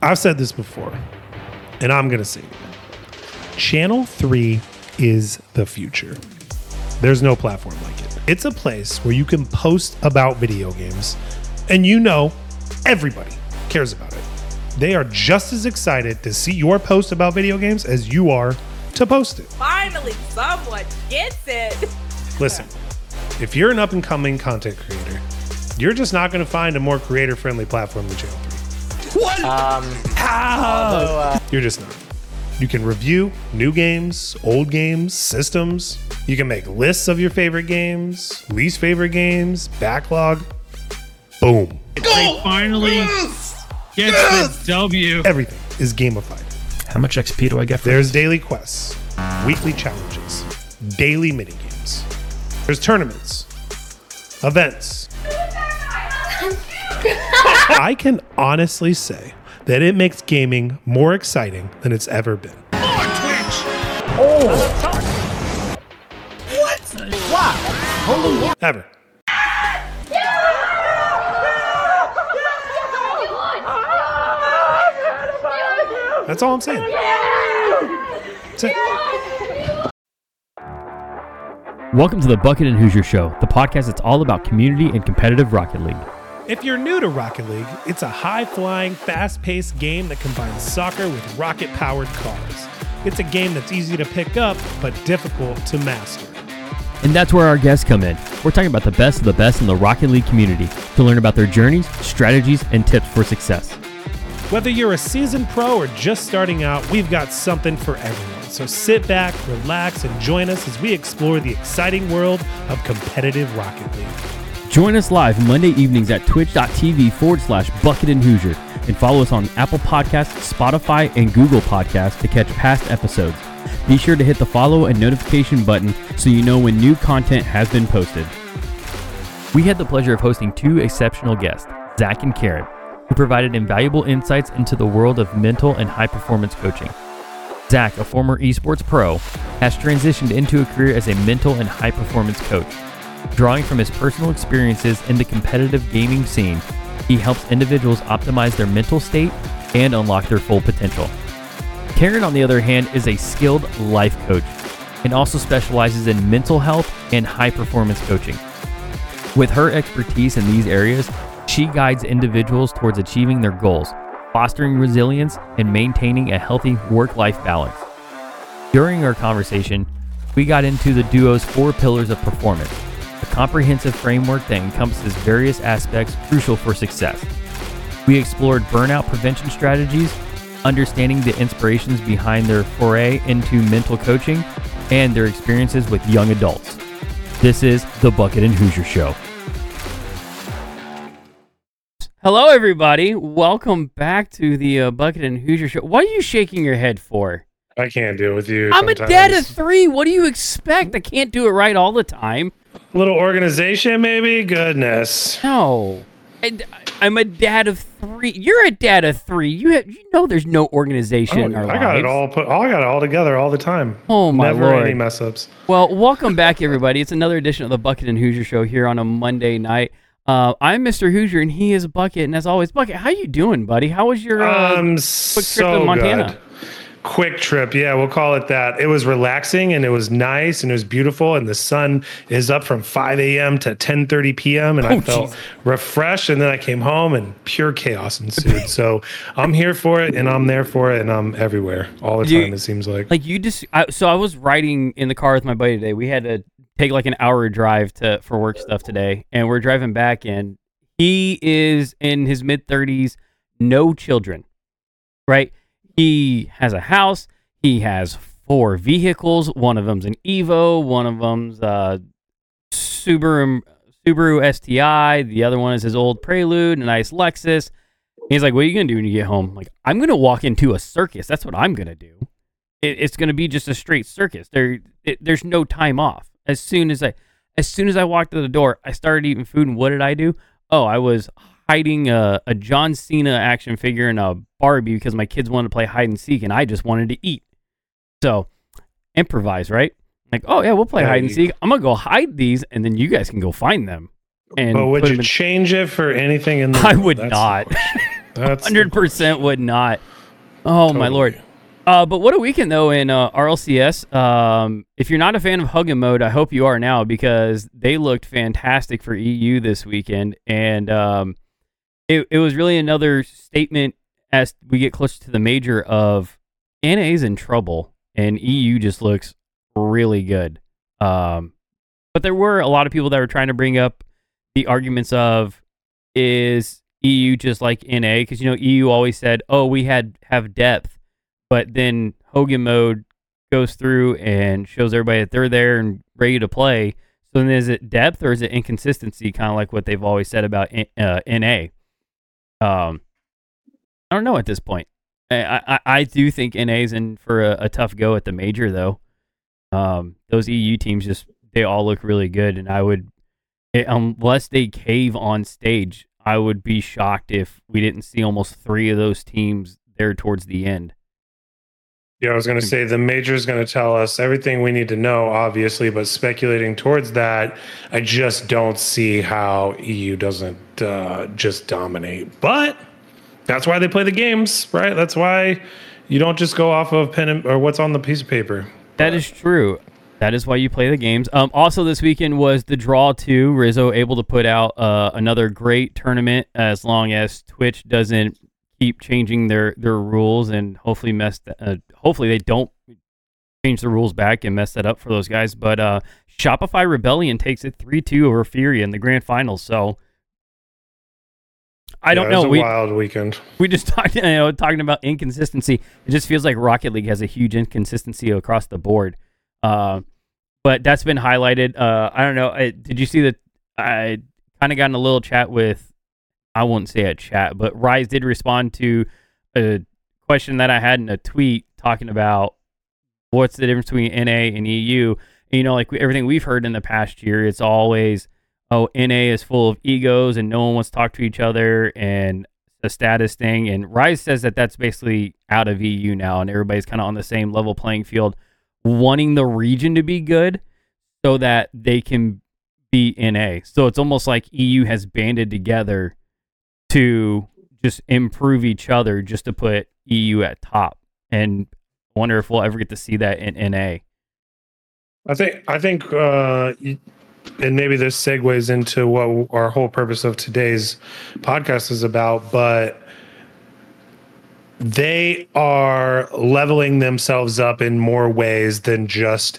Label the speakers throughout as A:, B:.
A: I've said this before, and I'm going to say it. again. Channel 3 is the future. There's no platform like it. It's a place where you can post about video games, and you know everybody cares about it. They are just as excited to see your post about video games as you are to post it.
B: Finally, someone gets it.
A: Listen, if you're an up and coming content creator, you're just not going to find a more creator friendly platform than Channel 3.
C: Um, although, uh,
A: You're just not. You can review new games, old games, systems. You can make lists of your favorite games, least favorite games, backlog. Boom.
D: They finally gets the W.
A: Everything is gamified.
E: How much XP do I get for
A: There's daily quests, weekly challenges, daily minigames. There's tournaments, events. I can honestly say that it makes gaming more exciting than it's ever been. What? Ever. That's all I'm saying. That's.
F: Welcome to the Bucket and Hoosier Show, the podcast that's all about community and competitive Rocket League.
A: If you're new to Rocket League, it's a high flying, fast paced game that combines soccer with rocket powered cars. It's a game that's easy to pick up, but difficult to master.
F: And that's where our guests come in. We're talking about the best of the best in the Rocket League community to learn about their journeys, strategies, and tips for success.
A: Whether you're a seasoned pro or just starting out, we've got something for everyone. So sit back, relax, and join us as we explore the exciting world of competitive Rocket League.
F: Join us live Monday evenings at twitch.tv forward slash bucket and Hoosier and follow us on Apple Podcasts, Spotify, and Google Podcasts to catch past episodes. Be sure to hit the follow and notification button so you know when new content has been posted. We had the pleasure of hosting two exceptional guests, Zack and Karin, who provided invaluable insights into the world of mental and high performance coaching. Zack, a former esports pro, has transitioned into a career as a mental and high performance coach. Drawing from his personal experiences in the competitive gaming scene, he helps individuals optimize their mental state and unlock their full potential. Karin, on the other hand, is a skilled life coach and also specializes in mental health and high performance coaching. With her expertise in these areas, she guides individuals towards achieving their goals, fostering resilience, and maintaining a healthy work life balance. During our conversation, we got into the duo's four pillars of performance, comprehensive framework that encompasses various aspects crucial for success. We explored burnout prevention strategies, understanding the inspirations behind their foray into mental coaching, and their experiences with young adults. This is the Bucket and Hoosier Show. Hello, everybody. Welcome back to the uh, Bucket and Hoosier Show. What are you shaking your head for?
A: I can't deal with you.
F: I'm a dad of three. What do you expect? I can't do it right all the time.
A: Little organization, maybe. Goodness.
F: No. And I'm a dad of three. You're a dad of three. You have, you know there's no organization in
A: Oh,
F: our
A: I got it all put. I got it all together all the time.
F: Oh, my
A: Never
F: Lord.
A: any mess ups.
F: Well, welcome back, everybody. It's another edition of the Bucket and Hoosier Show here on a Monday night. Uh, I'm Mr. Hoosier, and he is Bucket. And as always, Bucket, how you doing, buddy? How was your uh,
A: um,
F: quick
A: so
F: trip to Montana?
A: good. Quick trip, yeah, we'll call it that. It was relaxing and it was nice and it was beautiful. And the sun is up from 5 a.m. to 10:30 p.m. and I
F: Oh,
A: felt
F: jeez.
A: refreshed. And then I came home and pure chaos ensued. so I'm here for it and I'm there for it and I'm everywhere all the
F: You-
A: time. It seems like.
F: Like you just, I, so I was riding in the car with my buddy today. We had to take like an hour drive to for work stuff today, and we're driving back, and he is in his mid thirties, no children, right? He has a house. He has four vehicles. One of them's an Evo. One of them's a Subaru Subaru STI. The other one is his old Prelude, a nice Lexus. He's like, "What are you gonna do when you get home?" Like, "I'm gonna walk into a circus. That's what I'm gonna do. It, it's gonna be just a straight circus. There, it, there's no time off. As soon as I, as soon as I walked to the door, I started eating food. And what did I do? Oh, I was hiding a, a John Cena action figure and a Barbie because my kids wanted to play hide and seek, and I just wanted to eat. So, improvise, right? Like, oh yeah, we'll play hide and seek. I'm gonna go hide these, and then you guys can go find them. And
A: but would you
F: in-
A: change it for anything in the
F: I would
A: That's
F: not.
A: That's
F: Hundred percent would not. Oh my lord. Uh, but what a weekend though in uh, RLCS. Um, if you're not a fan of Hug and Mode, I hope you are now because they looked fantastic for EU this weekend, and um, it it was really another statement as we get closer to the major of NA's in trouble and EU just looks really good. Um, but there were a lot of people that were trying to bring up the arguments of is EU just like NA because you know EU always said, "Oh, we had have depth," but then Hogan mode goes through and shows everybody that they're there and ready to play. So then, is it depth or is it inconsistency? Kind of like what they've always said about uh, NA. Um, I don't know at this point. I I, I do think NA's in for a, a tough go at the major though. Um, those EU teams just they all look really good, and I would it, unless they cave on stage, I would be shocked if we didn't see almost three of those teams there towards the end.
A: Yeah, I was going to say the major is going to tell us everything we need to know, obviously, but speculating towards that, I just don't see how EU doesn't uh, just dominate. But that's why they play the games, right? That's why you don't just go off of pen and, or what's on the piece of paper.
F: That is true. That is why you play the games. Um, also, this weekend was the draw two. Rizzo able to put out uh, another great tournament as long as Twitch doesn't keep changing their, their rules and hopefully mess. th- uh, hopefully they don't change the rules back and mess that up for those guys. But uh, Shopify Rebellion takes it three two over Fury in the grand finals. So I don't
A: Yeah, it was
F: know.
A: a
F: We
A: wild weekend.
F: we just talked, you know, talking about inconsistency. It just feels like Rocket League has a huge inconsistency across the board. Uh, but that's been highlighted. Uh, I don't know. I, did you see that? I kind of got in a little chat with, I won't say a chat, but Rise did respond to a question that I had in a tweet talking about what's the difference between NA and EU. And, you know, like everything we've heard in the past year, it's always, oh, NA is full of egos and no one wants to talk to each other and a status thing. And Rise says that that's basically out of EU now, and everybody's kind of on the same level playing field, wanting the region to be good so that they can be NA. So it's almost like EU has banded together to just improve each other just to put EU at top. And wonder if we'll ever get to see that in NA.
A: I think I think uh and maybe this segues into what our whole purpose of today's podcast is about, but they are leveling themselves up in more ways than just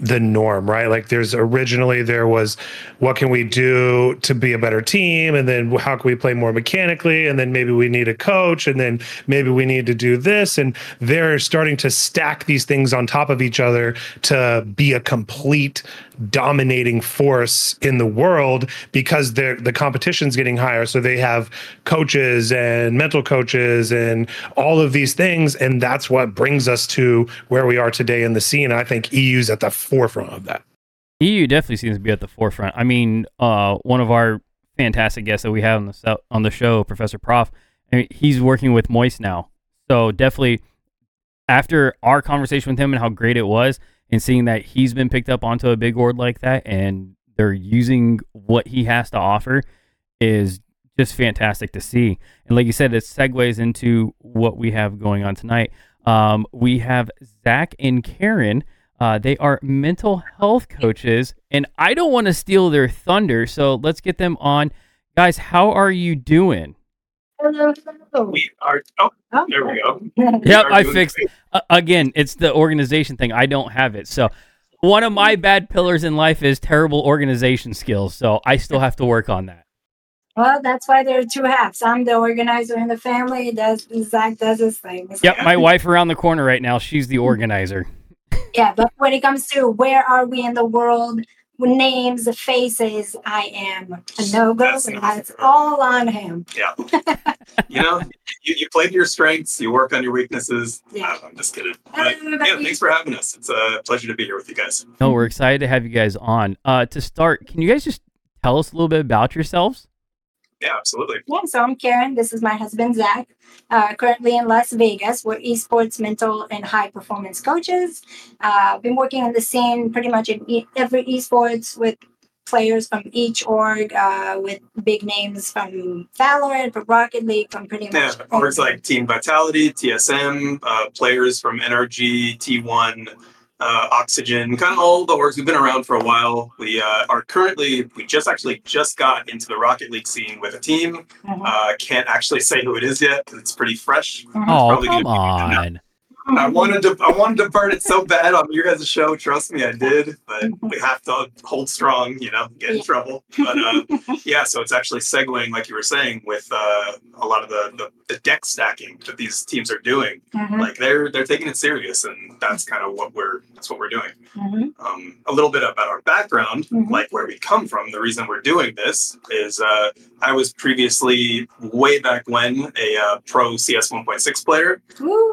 A: the norm, right? Like there's originally there was what can we do to be a better team? And then how can we play more mechanically? And then maybe we need a coach. And then maybe we need to do this. And they're starting to stack these things on top of each other to be a complete dominating force in the world because they're the competition's getting higher. So they have coaches and mental coaches and all of these things. And that's what brings us to where we are today in the scene. I think eu's at the forefront of that
F: EU definitely seems to be at the forefront. I mean, uh, one of our fantastic guests that we have on the on the show, Professor Prof, I mean, he's working with Moist now. So definitely, after our conversation with him and how great it was, and seeing that he's been picked up onto a big board like that, and they're using what he has to offer, is just fantastic to see. And like you said, it segues into what we have going on tonight. Um, we have Zack and Karin. Uh, they are mental health coaches, and I don't want to steal their thunder, so let's get them on. Guys, how are you doing?
G: We are. Oh, there we go.
F: Yep,
G: are
F: I
G: doing
F: fixed. Uh, again, it's the organization thing. I don't have it, so one of my bad pillars in life is terrible organization skills. So I still have to work on that.
H: Well, that's why there are two halves. I'm the organizer in the family. Does Zack does his things.
F: Yep, my wife around the corner right now. She's the organizer.
H: Yeah, but when it comes to where are we in the world, names, faces, I am a no go.
G: That's
H: That's all on him.
G: Yeah. you know, you, you play to your strengths, you work on your weaknesses.
H: Yeah.
G: Uh, I'm just kidding. But
H: don't know about
G: yeah,
H: you.
G: thanks for having us. It's a pleasure to be here with you guys.
F: No, we're excited to have you guys on. Uh, to start, can you guys just tell us a little bit about yourselves?
G: Yeah, absolutely.
H: Yeah, so I'm Karin. This is my husband, Zack. Uh, currently in Las Vegas. We're esports, mental, and high performance coaches. Uh, been working in the scene pretty much in e- every esports with players from each org, uh, with big names from Valorant, from Rocket League, from pretty much.
G: Yeah, orgs like Team Vitality, TSM, uh, players from NRG, T1, uh, Oxygen, kind of all the orgs. We've been around for a while. We uh, are currently, we just actually just got into the Rocket League scene with a team.
H: Mhm.
G: Uh, can't actually say who it is yet because it's pretty fresh.
H: Mhm.
F: Oh, come
G: gonna
F: on.
G: I wanted to, I wanted to burn it so bad on your guys' show. Trust me, I did. But we have to hold strong, you know, get in
H: Yeah.
G: trouble. But uh, yeah, so it's actually segueing, like you were saying, with uh, a lot of the, the the deck stacking that these teams are doing.
H: Mhm,
G: Like they're they're taking it serious, and that's kind of what we're that's what we're doing.
H: mhm.
G: Um, a little bit about our background,
H: Mhm.
G: like where we come from. The reason we're doing this is uh, I was previously way back when a uh, pro CS 1.6 player.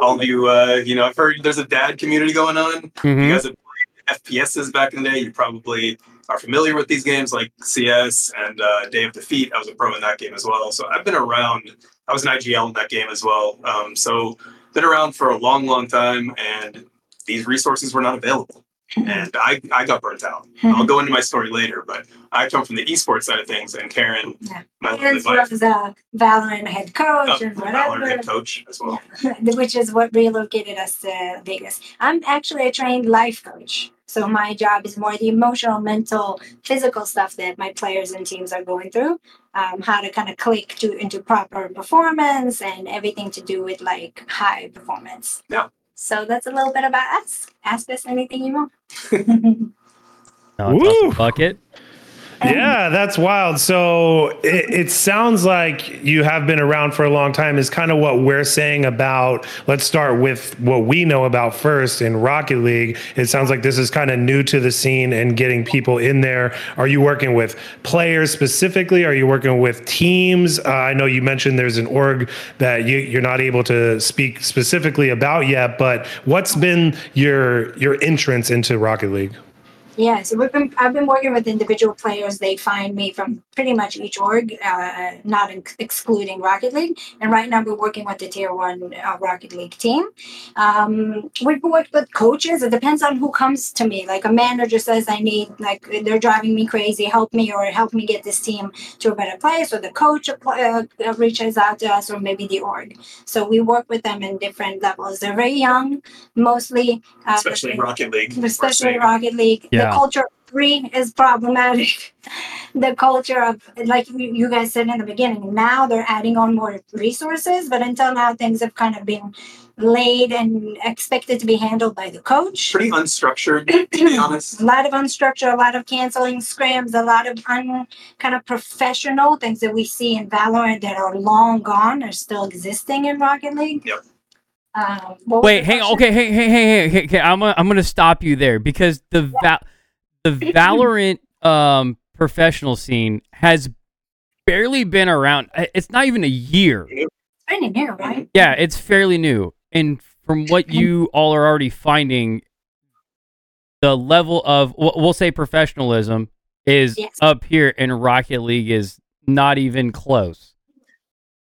G: All of you, uh, you know, I've heard there's a dad community going on. You
F: Mhm.
G: guys have played FPSs back in the day. You probably are familiar with these games like CS and uh, Day of Defeat. I was a pro in that game as well. So I've been around. I was an IGL in that game as well. Um, so been around for a long, long time, and these resources were not available. And I, I got burnt out. I'll go into my story later, but I come from the esports side of things, and Karin,
H: Yeah.
G: my
H: And
G: my
H: was a Valorant head coach
G: uh,
H: and
G: Valorant
H: whatever.
G: head coach as well.
H: which is what relocated us to Vegas. I'm actually a trained life coach. So my job is more the emotional, mental, physical stuff that my players and teams are going through. Um, how to kind of click to into proper performance and everything to do with like high performance.
G: Yeah.
H: So that's a little bit about us. Ask us anything you want.
F: No, it's awesome.
A: Woo.
F: Bucket.
A: Yeah, that's wild. So it, it sounds like you have been around for a long time, is kind of what we're saying about. Let's start with what we know about first in Rocket League. It sounds like this is kind of new to the scene and getting people in there. Are you working with players specifically? Are you working with teams? Uh, I know you mentioned there's an org that you, you're not able to speak specifically about yet, but what's been your your entrance into Rocket League?
H: Yeah, so we've been, I've been working with individual players. They find me from pretty much each org, uh, not ex- excluding Rocket League. And right now we're working with the Tier 1 uh, Rocket League team. Um, we've worked with coaches. It depends on who comes to me. Like a manager says, I need, like, they're driving me crazy, help me, or help me get this team to a better place. Or the coach uh, uh, reaches out to us, or maybe the org. So we work with them in different levels. They're very young, mostly. Uh,
G: Especially in Rocket League.
H: especially Rocket League.
F: Yeah.
H: The culture of three is problematic. the culture of, like you you guys said in the beginning, now they're adding on more resources, but until now, things have kind of been laid and expected to be handled by the coach.
G: pretty unstructured, to be honest.
H: A lot of unstructured, a lot of canceling scrims, a lot of un kind of professional things that we see in Valorant that are long gone are still existing in Rocket League.
G: Yep.
H: Um,
F: Wait,
H: the
F: hang
H: question?
F: okay, hey, hey, hey, hey, okay, I'm gonna, I'm gonna stop you there because the va- the Valorant um professional scene has barely been around. It's not even a year.
H: Pretty new, right?
F: Yeah, it's fairly new. And from what you all are already finding, the level of we'll we'll say professionalism is
H: Yes.
F: up here, and Rocket League is not even close.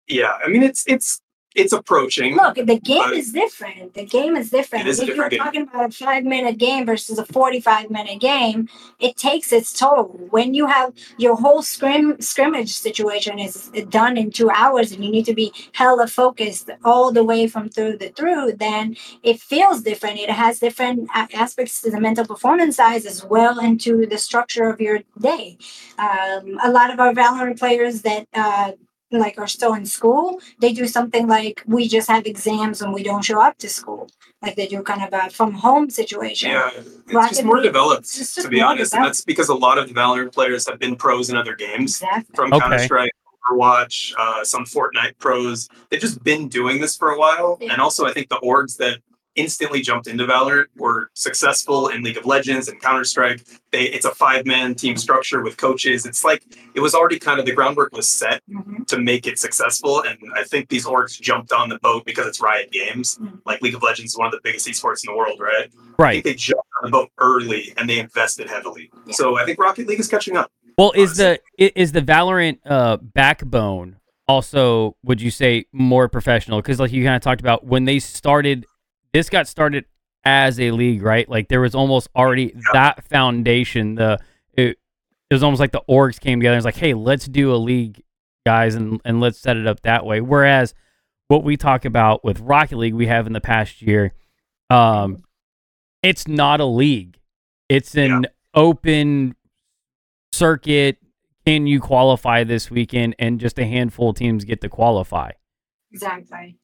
G: Yeah, I mean it's it's it's approaching.
H: Look, the game is different. The game is different.
G: Is
H: if you're
G: game.
H: talking about a five minute game versus a 45 minute game, it takes its toll. When you have your whole scrim scrimmage situation is done in two hours and you need to be hella focused all the way from through the through, then it feels different. It has different a- aspects to the mental performance size as well into the structure of your day. Um, a lot of our Valorant players that uh, like are still in school, they do something like we just have exams and we don't show up to school. Like they do kind of a from home situation.
G: Yeah, it's
H: Rocket
G: just more developed,
H: it's just
G: to be
H: more
G: honest. And that's because a lot of the Valorant players have been pros in other games,
H: Exactly.
G: from
F: Okay.
G: Counter Strike, Overwatch, uh, some Fortnite pros. They've just been doing this for a while.
H: Yeah.
G: And also, I think the orgs that instantly jumped into Valorant were successful in League of Legends and Counter Strike. It's a five man team structure with coaches. It's like it was already kind of the groundwork was set
H: Mhm.
G: to make it successful. And I think these orgs jumped on the boat because it's Riot Games.
H: Mhm.
G: Like League of Legends is one of the biggest esports in the world, right? I
F: Right.
G: think they jumped on the boat early and they invested heavily.
H: Yeah.
G: So I think Rocket League is catching up.
F: Well, is the is the Valorant uh, backbone also? Would you say more professional? Because like you kind of talked about when they started, this got started as a league, right? Like there was almost already that foundation. The it, it was almost like the orgs came together and was like, hey, let's do a league, guys, and, and let's set it up that way. Whereas what we talk about with Rocket League we have in the past year, um, it's not a league. It's an open circuit. Can you qualify this weekend? And just a handful of teams get to qualify.
H: Exactly.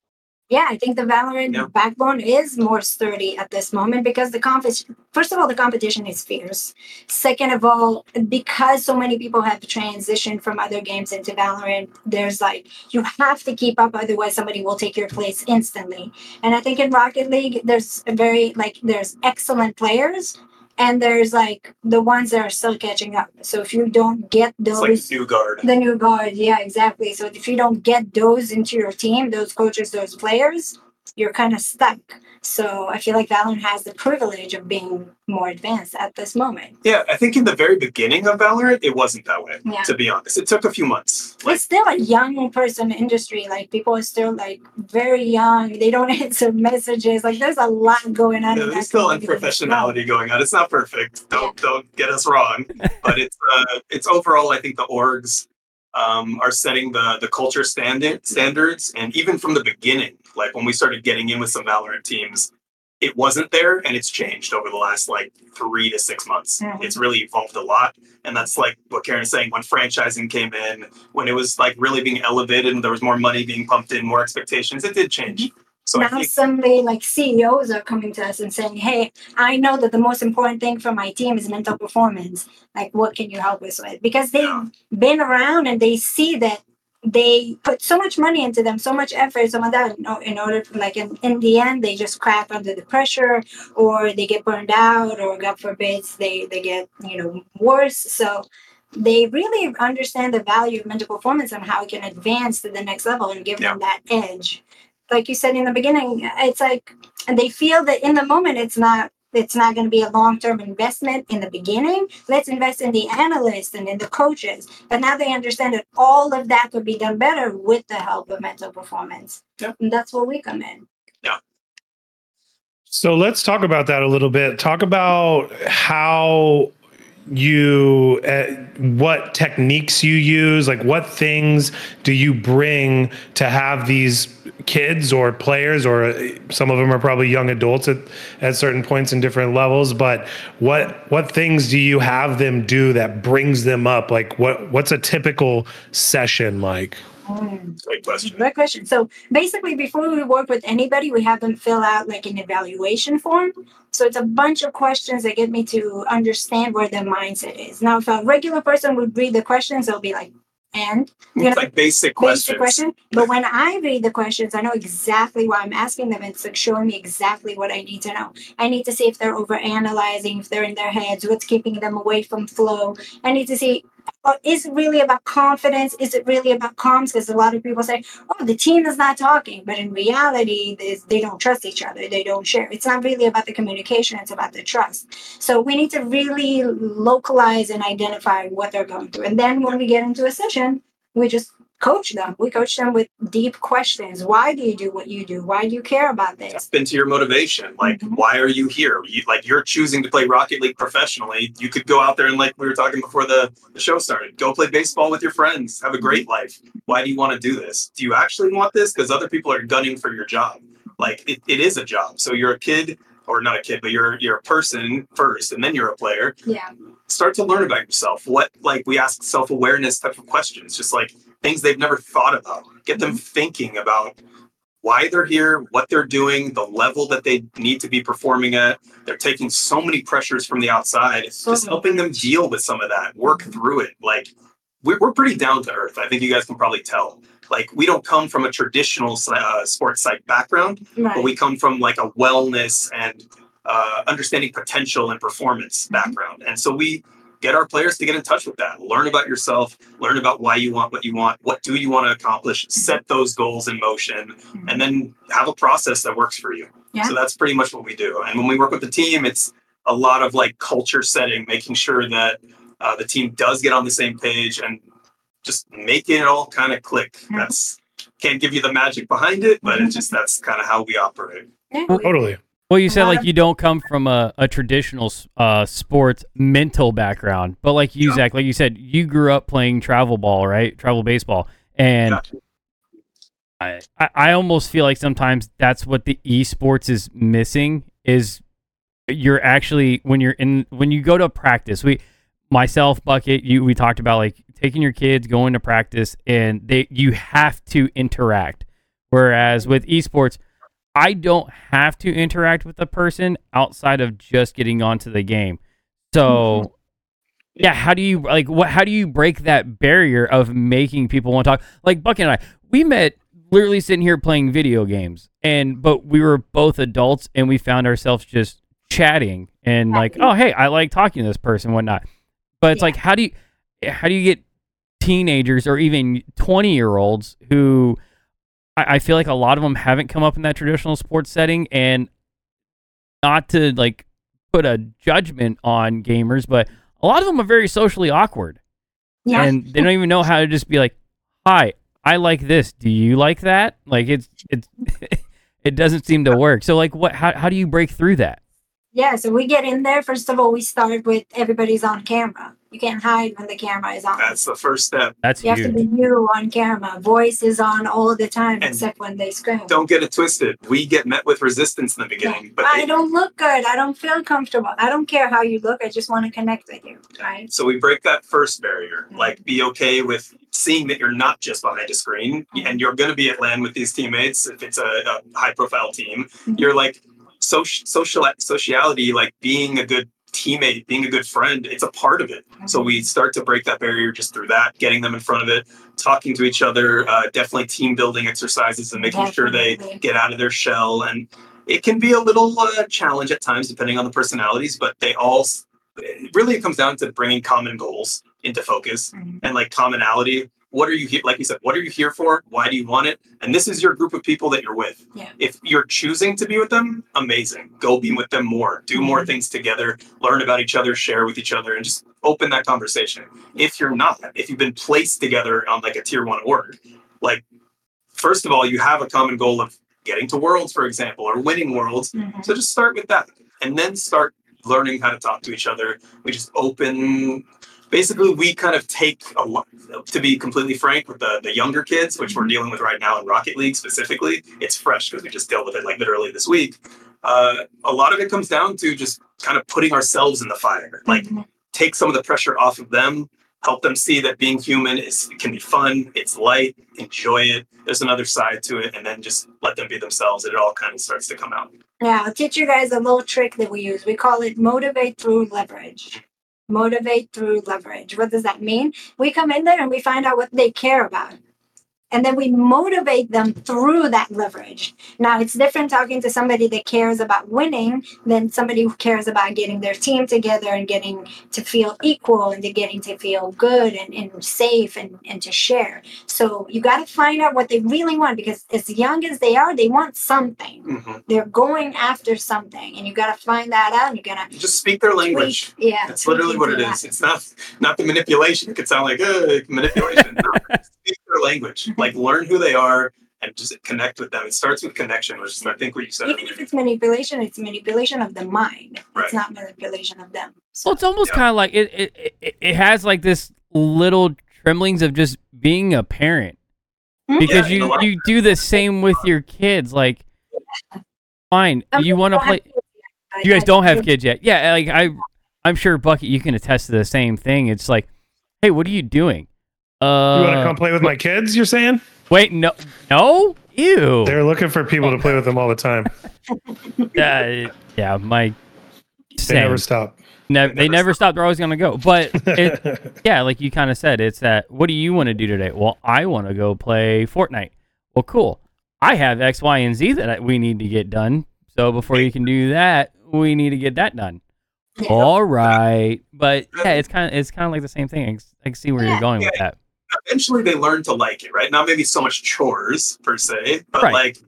H: Yeah, I think the Valorant
G: Yeah.
H: backbone is more sturdy at this moment because the competition, first of all, the competition is fierce. Second of all, because so many people have transitioned from other games into Valorant, there's like, you have to keep up, otherwise, somebody will take your place instantly. And I think in Rocket League, there's a very, like, there's excellent players. And there's like the ones that are still catching up. So if you don't get
G: It's
H: those,
G: like new guard.
H: the new guard, yeah, exactly. So if you don't get those into your team, those coaches, those players, you're kind of stuck. So I feel like Valorant has the privilege of being more advanced at this moment.
G: Yeah, I think in the very beginning of Valorant, it wasn't that way.
H: Yeah.
G: To be honest, it took a few months. Like,
H: it's still a young person industry. Like people are still like very young. They don't answer messages. Like there's a lot going on.
G: yeah, there's still unprofessionality going on. It's not perfect. Don't don't get us wrong. But it's uh, it's overall. I think the orgs um, are setting the the culture standard standards, and even from the beginning, like when we started getting in with some Valorant teams, it wasn't there, and it's changed over the last like three to six months.
H: Mhm.
G: It's really evolved a lot, and that's like what Karin's saying. When franchising came in, when it was like really being elevated, and there was more money being pumped in, more expectations, it did change. So I
H: now
G: think
H: suddenly like CEOs are coming to us and saying, Hey, I know that the most important thing for my team is mental performance. Like what can you help us with? Because they've
G: Yeah.
H: been around and they see that they put so much money into them, so much effort, some of that in, order to like in, in the end they just crack under the pressure or they get burned out or God forbid they, they get, you know, worse. So they really understand the value of mental performance and how it can advance to the next level and give them that edge like you said in the beginning, it's like and they feel that in the moment it's not it's not going to be a long-term investment in the beginning. Let's invest in the analysts and in the coaches. But now they understand that all of that could be done better with the help of mental performance.
G: Yeah.
H: And that's where we come in. Yeah.
A: So let's talk about that a little bit. Talk about how you uh, what techniques you use like what things do you bring to have these kids or players or uh, some of them are probably young adults at, at certain points in different levels but what what things do you have them do that brings them up like what what's a typical session like
G: great question.
H: Great question. So basically, before we work with anybody, we have them fill out like an evaluation form. So it's a bunch of questions that get me to understand where their mindset is. Now, if a regular person would read the questions, they'll be like, and you know,
G: It's like basic
H: basic
G: questions.
H: question. But when I read the questions, I know exactly why I'm asking them. It's like showing me exactly what I need to know. I need to see if they're over analyzing, if they're in their heads, what's keeping them away from flow. I need to see uh, is it really about confidence? Is it really about comms? Because a lot of people say, oh, the team is not talking. But in reality, they don't trust each other. They don't share. It's not really about the communication, it's about the trust. So we need to really localize and identify what they're going through. And then when we get into a session, we just coach them. We coach them with deep questions. Why do you do what you do? Why do you care about this?
G: Tap into your motivation. Like,
H: Mhm.
G: why are you here? You, like, you're choosing to play Rocket League professionally. You could go out there and, like we were talking before the, the show started, go play baseball with your friends, have a great life. Why do you want to do this? Do you actually want this? Because other people are gunning for your job. Like, it, it is a job. So you're a kid, or not a kid, but you're you're a person first, and then you're a player.
H: Yeah.
G: Start to learn about yourself. What like we ask self awareness type of questions, just like things they've never thought about. Get them thinking about why they're here, what they're doing, the level that they need to be performing at. They're taking so many pressures from the outside,
H: So
G: just helping them deal with some of that, work through it. Like we're, we're pretty down to earth. I think you guys can probably tell. Like we don't come from a traditional uh, sports psych background,
H: Right.
G: but we come from like a wellness and uh, understanding potential and performance background. And so we get our players to get in touch with that, learn about yourself, learn about why you want what you want, what do you want to accomplish, set those goals in motion, and then have a process that works for you.
H: Yeah.
G: So that's pretty much what we do. And when we work with the team, it's a lot of like culture setting, making sure that uh, the team does get on the same page and just making it all kind of click.
H: Yeah.
G: That's can't give you the magic behind it, but it's just that's kind of how we operate.
H: Yeah.
A: totally
F: Well, you said like
H: of-
F: you don't come from a, a traditional uh, sports mental background, but like you,
G: Yeah.
F: Zack, like you said, you grew up playing travel ball, right? Travel baseball, and
G: Yeah.
F: I, I I almost feel like sometimes that's what the esports is missing is you're actually when you're in when you go to practice. We myself bucket you we talked about like taking your kids going to practice and they you have to interact whereas with esports I don't have to interact with the person outside of just getting onto the game. So mm-hmm. yeah, how do you like what how do you break that barrier of making people want to talk? Like Buck and I, we met literally sitting here playing video games and but we were both adults and we found ourselves just chatting and like, oh hey, I like talking to this person, whatnot. But it's
H: Yeah.
F: like how do you how do you get teenagers or even twenty year olds who I, I feel like a lot of them haven't come up in that traditional sports setting and not to like put a judgment on gamers, but a lot of them are very socially awkward
H: Yeah.
F: and they don't even know how to just be like, "Hi, I like this. Do you like that?" Like it's it's it doesn't seem to work. So like what how how do you break through that?
H: Yeah, so we get in there. First of all, we start with everybody's on camera. You can't hide when the camera is on.
G: That's the first step.
F: That's
H: you have to be you on camera. Voice is on all the time,
G: And
H: except when they scream.
G: Don't get it twisted. We get met with resistance in the beginning, but
H: I
G: they,
H: don't look good. I don't feel comfortable. I don't care how you look. I just want to connect with you, right?
G: So we break that first barrier. Like, be okay with seeing that you're not just behind a screen and you're going to be at land with these teammates. If it's a, a high profile team, mm-hmm. you're like social, social sociality, like being a good teammate, being a good friend, it's a part of it. So we start to break that barrier just through that, getting them in front of it, talking to each other, uh, definitely team building exercises and making sure they get out of their shell. And it can be a little uh, challenge at times, depending on the personalities, but they all it really it comes down to bringing common goals into focus
H: Mhm.
G: and like commonality. What are you here? Like you said, what are you here for? Why do you want it? And this is your group of people that you're with.
H: Yeah.
G: If you're choosing to be with them, amazing. Go be with them more. Do more things together. Learn about each other. Share with each other, and just open that conversation. If you're not, if you've been placed together on like a tier one org, like first of all, you have a common goal of getting to worlds, for example, or winning worlds.
H: Mhm.
G: So just start with that and then start learning how to talk to each other. We just open basically we kind of take a lot to be completely frank with the, the younger kids, which we're dealing with right now in Rocket League specifically. It's fresh because we just dealt with it like literally this week. Uh, a lot of it comes down to just kind of putting ourselves in the fire. Like
H: Mhm.
G: take some of the pressure off of them, help them see that being human is can be fun, it's light, enjoy it. There's another side to it, and then just let them be themselves. And it all kind of starts to come out.
H: Now, I'll teach you guys a little trick that we use. We call it motivate through leverage. Motivate through leverage. What does that mean? We come in there and we find out what they care about. And then we motivate them through that leverage. Now, it's different talking to somebody that cares about winning than somebody who cares about getting their team together and getting to feel equal and to getting to feel good and, and safe and, and to share. So you got to find out what they really want because as young as they are, they want something
G: Mhm.
H: they're going after something and you got to find that out and you got to
G: Just speak their language.
H: tweak yeah
G: That's literally what it
H: into that.
G: It's not not the manipulation. It could sound like uh, manipulation. No, speak their language. Like learn who they are and just connect with them. It starts with connection, which is I think what you said.
H: even if it's manipulation it's manipulation of the mind
G: Right.
H: it's not manipulation of them so
F: Well, it's almost
G: Yeah.
F: kind of like it, it, it. It has like this little tremblings of just being a parent
H: Hmm?
F: because
G: Yeah,
F: you
G: a lot.
F: you do the same with your kids. Like, fine,
H: Some
F: you want to play.
H: have kids yet, but
F: You guys don't have kids yet. Yeah, like I, I'm sure Bucket, you can attest to the same thing. It's like, hey, what are you doing? Uh,
A: You want to come play with my kids? You're saying
F: wait, no, no, ew.
A: they're looking for people to play with them all the time.
F: Uh, yeah, my.
A: They
F: Same.
A: never stop.
F: Ne-
G: They
F: they
G: never
F: never stop. They're always gonna go. But it, yeah, like you kind of said, it's that. What do you want to do today? Well, I want to go play Fortnite. Well, cool. I have X, Y, and Z that I- we need to get done. So before you can do that, we need to get that done.
H: Yeah.
F: All right, but yeah, it's kind of it's kind of like the same thing. I, can- I see where you're
H: Yeah.
F: going with that.
G: Eventually, they learn to like it, right? Not maybe so much chores per se, but
F: Right.
G: like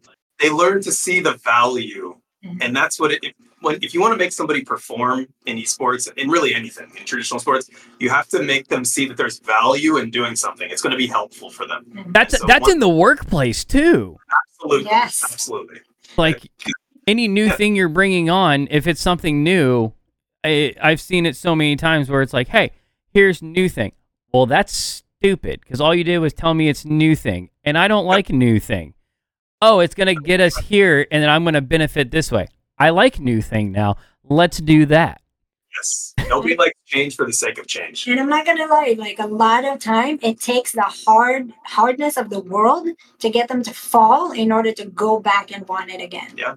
G: they learn to see the value,
H: Mhm.
G: and that's what it. If, when, if you want to make somebody perform in esports, in really anything in traditional sports, you have to make them see that there's value in doing something. It's going to be helpful for them.
F: That's
G: So
F: that's
G: one-
F: in the workplace too.
G: Absolutely,
H: Yes.
G: absolutely.
F: Like any new thing you're bringing on, if it's something new, I, I've seen it so many times where it's like, hey, here's new thing. Well, that's stupid because all you did was tell me it's new thing, and I don't like new thing. Oh, it's gonna get us here, and then I'm gonna benefit this way. I like new thing now. Let's do that.
G: Yes. Don't be like change for the sake of change.
H: And I'm not gonna lie, like a lot of time, it takes the hard hardness of the world to get them to fall in order to go back and want it again. Yeah.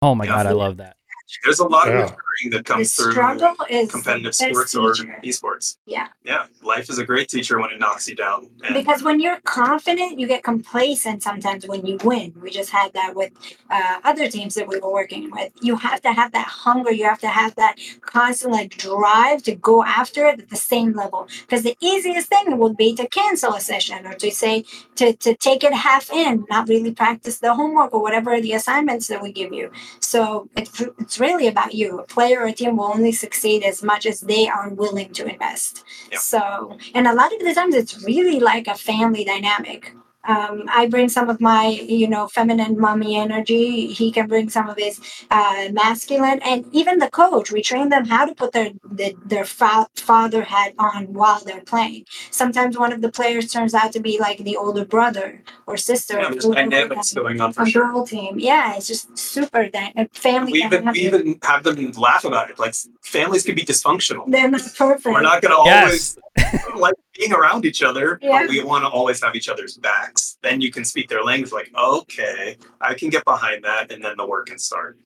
F: Oh my
G: Yeah.
F: god, I love that.
G: There's a lot
A: Yeah.
G: of maturing that
H: The
G: comes through
H: struggle is
G: competitive sports or
H: teacher.
G: esports.
H: Yeah.
G: Yeah. Life is a great teacher when it knocks you down. And
H: Because when you're confident, you get complacent sometimes when you win. We just had that with uh, other teams that we were working with. You have to have that hunger. You have to have that constant like drive to go after it at the same level. Because the easiest thing would be to cancel a session or to say to, to take it half in, not really practice the homework or whatever the assignments that we give you. So it's, it's really about you. A player or a team will only succeed as much as they are willing to invest.
G: Yeah.
H: So, and a lot of the times it's really like a family dynamic. Um, I bring some of my, you know, feminine mommy energy. He can bring some of his uh, masculine, and even the coach. We train them how to put their their, their fa- father hat on while they're playing. Sometimes one of the players turns out to be like the older brother or sister.
G: yeah, there's
H: who- who
G: dynamics going on for
H: a
G: sure.
H: girl team. Yeah, it's just super dy- a family.
G: We even, we even have them laugh about it. Like families can be dysfunctional.
H: They're not perfect.
G: We're not going to
F: Yes.
G: always like being around each other,
H: Yeah.
G: but we want to always have each other's backs. Then you can speak their language like, okay, I can get behind that, and then the work can start.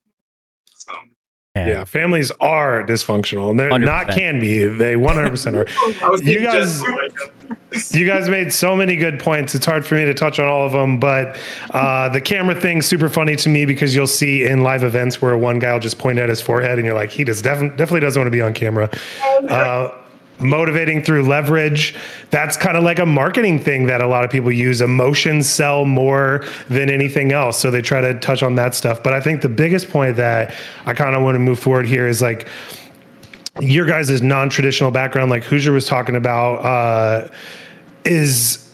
G: So,
F: And
A: Yeah, families are dysfunctional, and they're
F: 100%.
A: not can be. They 100% are. You guys- You guys made so many good points. It's hard for me to touch on all of them, but uh, the camera thing's super funny to me because you'll see in live events where one guy will just point at his forehead, and you're like, he does defi- definitely doesn't want to be on camera. Uh, motivating through leverage. That's kind of like a marketing thing that a lot of people use. Emotions sell more than anything else. So they try to touch on that stuff. But I think the biggest point that I kind of want to move forward here is like, your guys' non-traditional background, like Hoosier was talking about, uh, is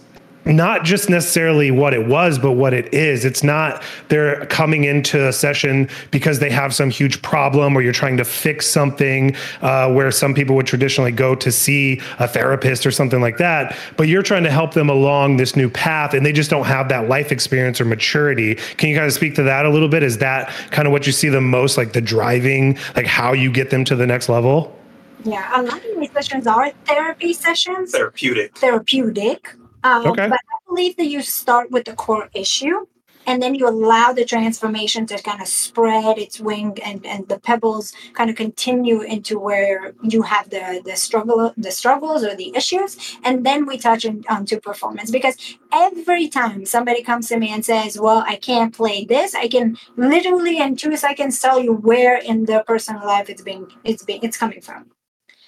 A: not just necessarily what it was, but what it is. It's not they're coming into a session because they have some huge problem or you're trying to fix something uh, where some people would traditionally go to see a therapist or something like that. But you're trying to help them along this new path and they just don't have that life experience or maturity. Can you kind of speak to that a little bit? Is that kind of what you see the most, like the driving, like how you get them to the next level?
H: Yeah, a lot of these sessions are therapy sessions.
G: therapeutic.
H: therapeutic. Um,
A: Okay.
H: But I believe that you start with the core issue and then you allow the transformation to kind of spread its wing and, and the pebbles kind of continue into where you have the, the struggle the struggles or the issues and then we touch on, onto performance because every time somebody comes to me and says well i can't play this i can literally in two seconds tell you where in their personal life it's being it's being it's coming from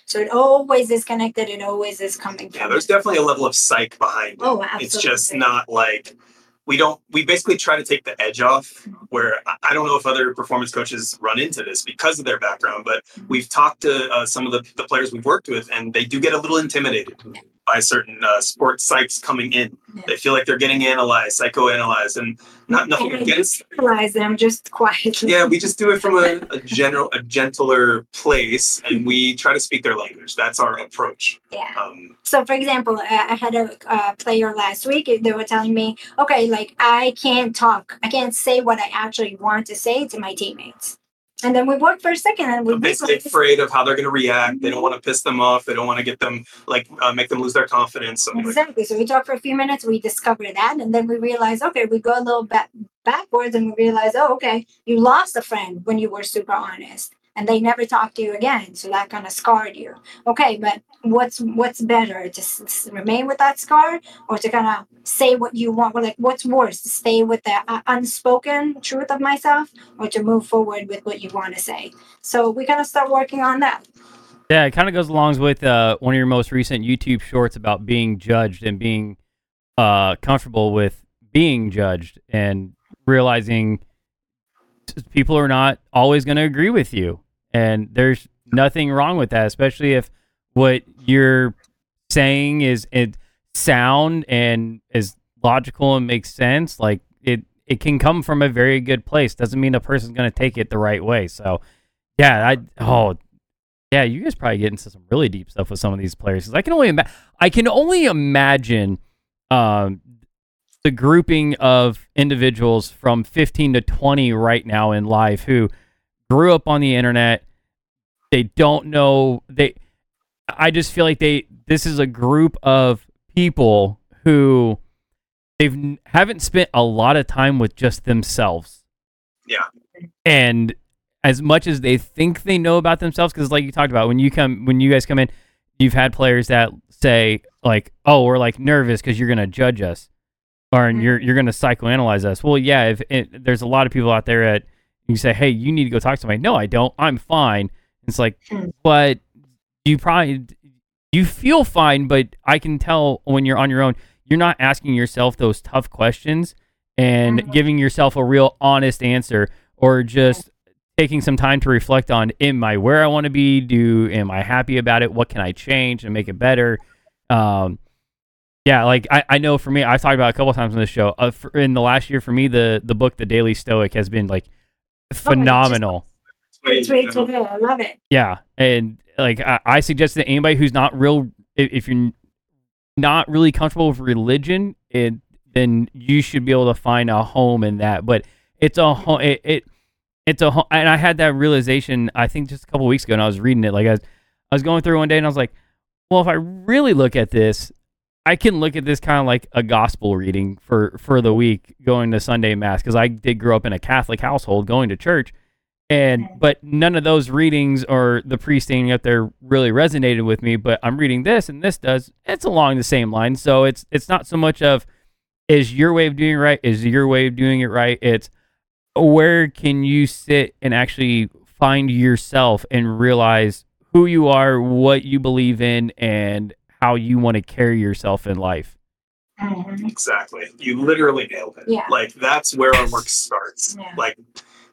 H: so it always is connected it always is coming
G: Yeah, there's definitely a level of psych behind it.
H: Oh, absolutely.
G: It's just not like we don't we basically try to take the edge off where I- I don't know if other performance coaches run into this because of their background, but we've talked to uh, some of the, the players we've worked with and they do get a little intimidated by certain uh, sports psychs coming in.
H: Yeah.
G: They feel like they're getting analyzed, psychoanalyzed, and not nothing
H: And
G: against
H: realize them just quietly.
G: yeah, we just do it from a, a general, a gentler place, and we try to speak their language. That's our approach.
H: Yeah.
G: Um,
H: So, for example, I I had a uh, player last week. They were telling me, okay, like I can't talk. I can't say what I actually want to say to my teammates. And then we worked for a second and we
G: they're basically afraid of how they're going to react. They don't want to piss them off. They don't want to get them like uh, make them lose their confidence. So like,
H: Exactly. So we talk for a few minutes. We discover that, and then we realize okay, we go a little back backwards, and we realize, oh, okay, you lost a friend when you were super honest, and they never talk to you again. So that kind of scarred you. Okay, but what's what's better to remain with that scar, or to kind of say what you want? Well, like, what's worse, to stay with the uh, unspoken truth of myself, or to move forward with what you want to say? So we kind of start working on that.
F: Yeah, it kind of goes along with uh, one of your most recent YouTube shorts about being judged and being uh, comfortable with being judged and realizing people are not always going to agree with you. And there's nothing wrong with that, especially if what you're saying is it sound and is logical and makes sense. Like it, it can come from a very good place. Doesn't mean a person's going to take it the right way. So, yeah, I oh, yeah, you guys probably get into some really deep stuff with some of these players because I can only ima- I can only imagine um, the grouping of individuals from 15 to 20 right now in life who grew up on the internet. They don't know they. I just feel like they. This is a group of people who they've haven't spent a lot of time with just themselves.
G: Yeah.
F: And as much as they think they know about themselves, because like you talked about, when you come, when you guys come in, you've had players that say like, "Oh, we're like nervous because you're gonna judge us, or and mm-hmm. you're you're gonna psychoanalyze us." Well, yeah, if it, there's a lot of people out there that you say, "Hey, you need to go talk to somebody." No, I don't. I'm fine. It's like,
H: Hmm.
F: but you probably you feel fine, but I can tell when you're on your own, you're not asking yourself those tough questions and
H: Mhm.
F: giving yourself a real honest answer or just taking some time to reflect on am I where I want to be? Do am I happy about it? What can I change and make it better? Um, yeah, like I, I know for me, I've talked about a couple times on this show. Uh, for, in the last year, for me, the the book, The Daily Stoic, has been like phenomenal.
H: It's way too good. I love it.
F: Yeah, and like I, I suggest that anybody who's not real, if, if you're not really comfortable with religion, it, then you should be able to find a home in that. But it's a home. It, it it's a ho- and I had that realization. I think just a couple weeks ago, and I was reading it. Like I was, I was going through one day, and I was like, well, if I really look at this, I can look at this kind of like a gospel reading for for the week, going to Sunday mass because I did grow up in a Catholic household, going to church and but none of those readings or the priest standing up there really resonated with me but i'm reading this and this does it's along the same line. So it's it's not so much of is your way of doing it right? Is your way of doing it right? It's where can you sit and actually find yourself and realize who you are what you believe in and how you want to carry yourself in life
H: Mhm.
G: Exactly. You literally nailed it.
H: Yeah.
G: Like that's where our work starts.
H: Yeah.
G: Like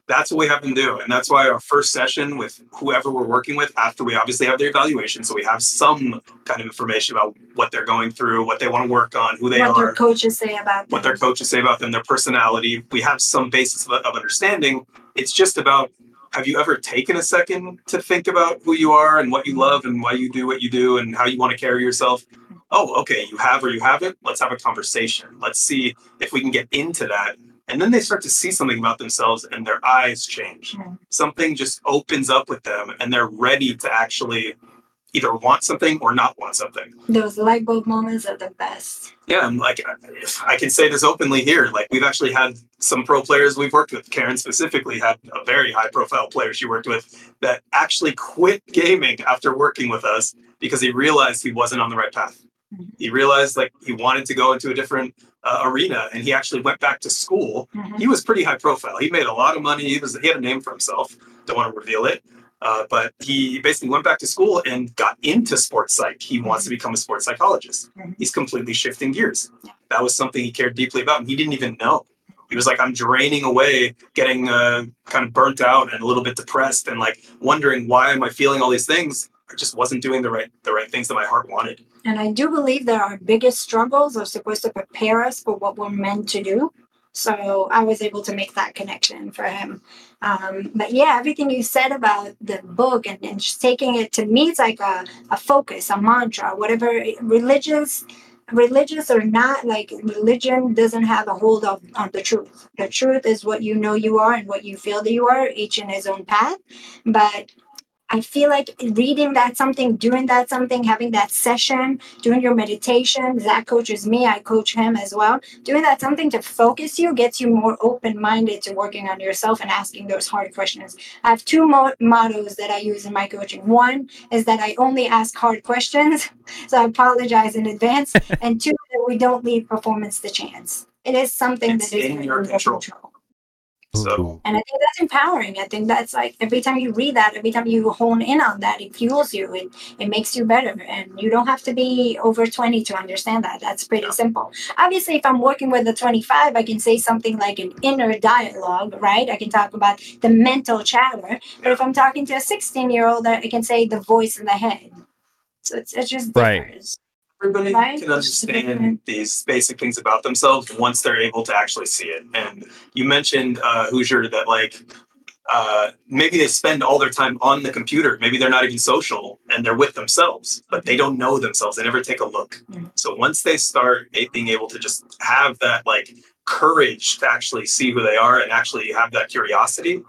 G: that's what we have them do. And that's why our first session with whoever we're working with, after we obviously have their evaluation, so we have some kind of information about what they're going through, what they want to work on, who they
H: what
G: are,
H: their coaches say about
G: what their coaches say about them, their personality. We have some basis of, of understanding. It's just about have you ever taken a second to think about who you are and what you love and why you do what you do and how you want to carry yourself? Oh, okay, you have or you haven't. Let's have a conversation. Let's see if we can get into that. And then they start to see something about themselves and their eyes change.
H: Mhm.
G: Something just opens up with them and they're ready to actually either want something or not want something.
H: Those light bulb moments are the best.
G: Yeah, I'm like if I can say this openly here, like we've actually had some pro players we've worked with. Karin specifically had a very high profile player she worked with that actually quit gaming after working with us because he realized he wasn't on the right path.
H: Mhm.
G: He realized like he wanted to go into a different uh, arena and he actually went back to school.
H: Mhm.
G: He was pretty high profile. He made a lot of money. He was he had a name for himself. Don't want to reveal it. Uh, but he basically went back to school and got into sports psych. He wants to become a sports psychologist.
H: Mhm.
G: He's completely shifting gears. That was something he cared deeply about, and he didn't even know. He was like, I'm draining away, getting uh, kind of burnt out and a little bit depressed, and like wondering why am I feeling all these things? I just wasn't doing the right the right things that my heart wanted.
H: And I do believe that our biggest struggles are supposed to prepare us for what we're meant to do. So I was able to make that connection for him. Um, but yeah, everything you said about the book and, and just taking it to me, it's like a, a focus, a mantra, whatever religious, religious or not, like religion doesn't have a hold of on the truth. The truth is what you know you are and what you feel that you are, each in his own path. But I feel like reading that something, doing that something, having that session, doing your meditation. Zack coaches me, I coach him as well. Doing that something to focus you gets you more open minded to working on yourself and asking those hard questions. I have two mo- mottos that I use in my coaching. One is that I only ask hard questions, so I apologize in advance. and two, that we don't leave performance to chance. It is something
G: It's
H: that is
G: in your
H: under
G: control. So
H: and I think that's empowering. I think that's like every time you read that, every time you hone in on that, it fuels you. It it makes you better. And you don't have to be over 20 to understand that. That's pretty simple. Obviously, if I'm working with a 25, I can say something like an inner dialogue, right? I can talk about the mental chatter. But if I'm talking to a 16 year old, I can say the voice in the head. So it's, it's just
F: Right.
G: Everybody
H: Right?
G: can
H: It's just a
G: understand these basic things about themselves once they're able to actually see it. And you mentioned uh, Hoosier that like uh, maybe they spend all their time on the computer. Maybe they're not even social and they're with themselves, but they don't know themselves. They never take a look.
H: Mm.
G: So once they start being able to just have that like courage to actually see who they are and actually have that curiosity,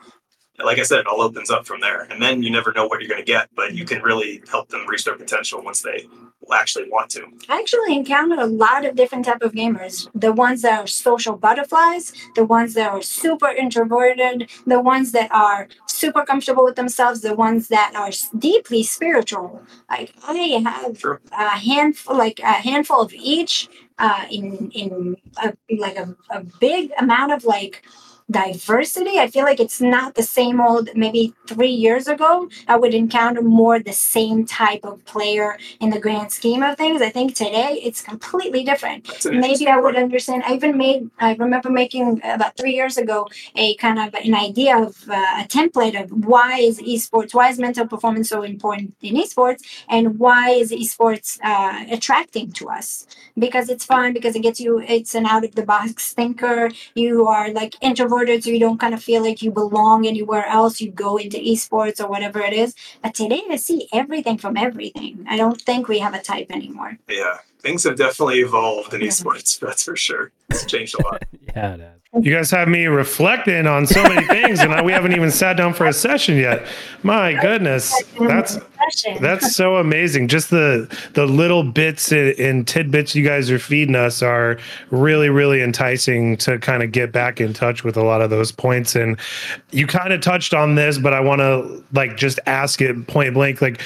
G: like I said, it all opens up from there. And then you never know what you're going to get, but you can really help them reach their potential once they actually want to.
H: I actually encountered a lot of different type of gamers. The ones that are social butterflies, the ones that are super introverted, the ones that are super comfortable with themselves, the ones that are deeply spiritual. Like I have
G: Sure.
H: a handful, like a handful of each, uh, in in a, like a, a big amount of like diversity. I feel like it's not the same old. Maybe three years ago, I would encounter more the same type of player in the grand scheme of things. I think today it's completely different. Maybe I would understand. I even made. I remember making about three years ago a kind of an idea of uh, a template of why is esports, why is mental performance so important in esports, and why is esports uh, attracting to us? Because it's fun, because it gets you. It's an out of the box thinker. You are like introverted, so you don't kind of feel like you belong anywhere else. You go into esports or whatever it is. But today I see everything from everything. I don't think we have a type anymore.
G: Yeah, things have definitely evolved in
H: Yeah.
G: esports. That's for sure. It's changed a lot.
F: Yeah, it has.
A: You guys have me reflecting on so many things, and I, we haven't even sat down for a session yet. My goodness, that's that's so amazing. Just the the little bits and, tidbits you guys are feeding us are really really enticing to kind of get back in touch with a lot of those points. And you kind of touched on this, but I want to like just ask it point blank. Like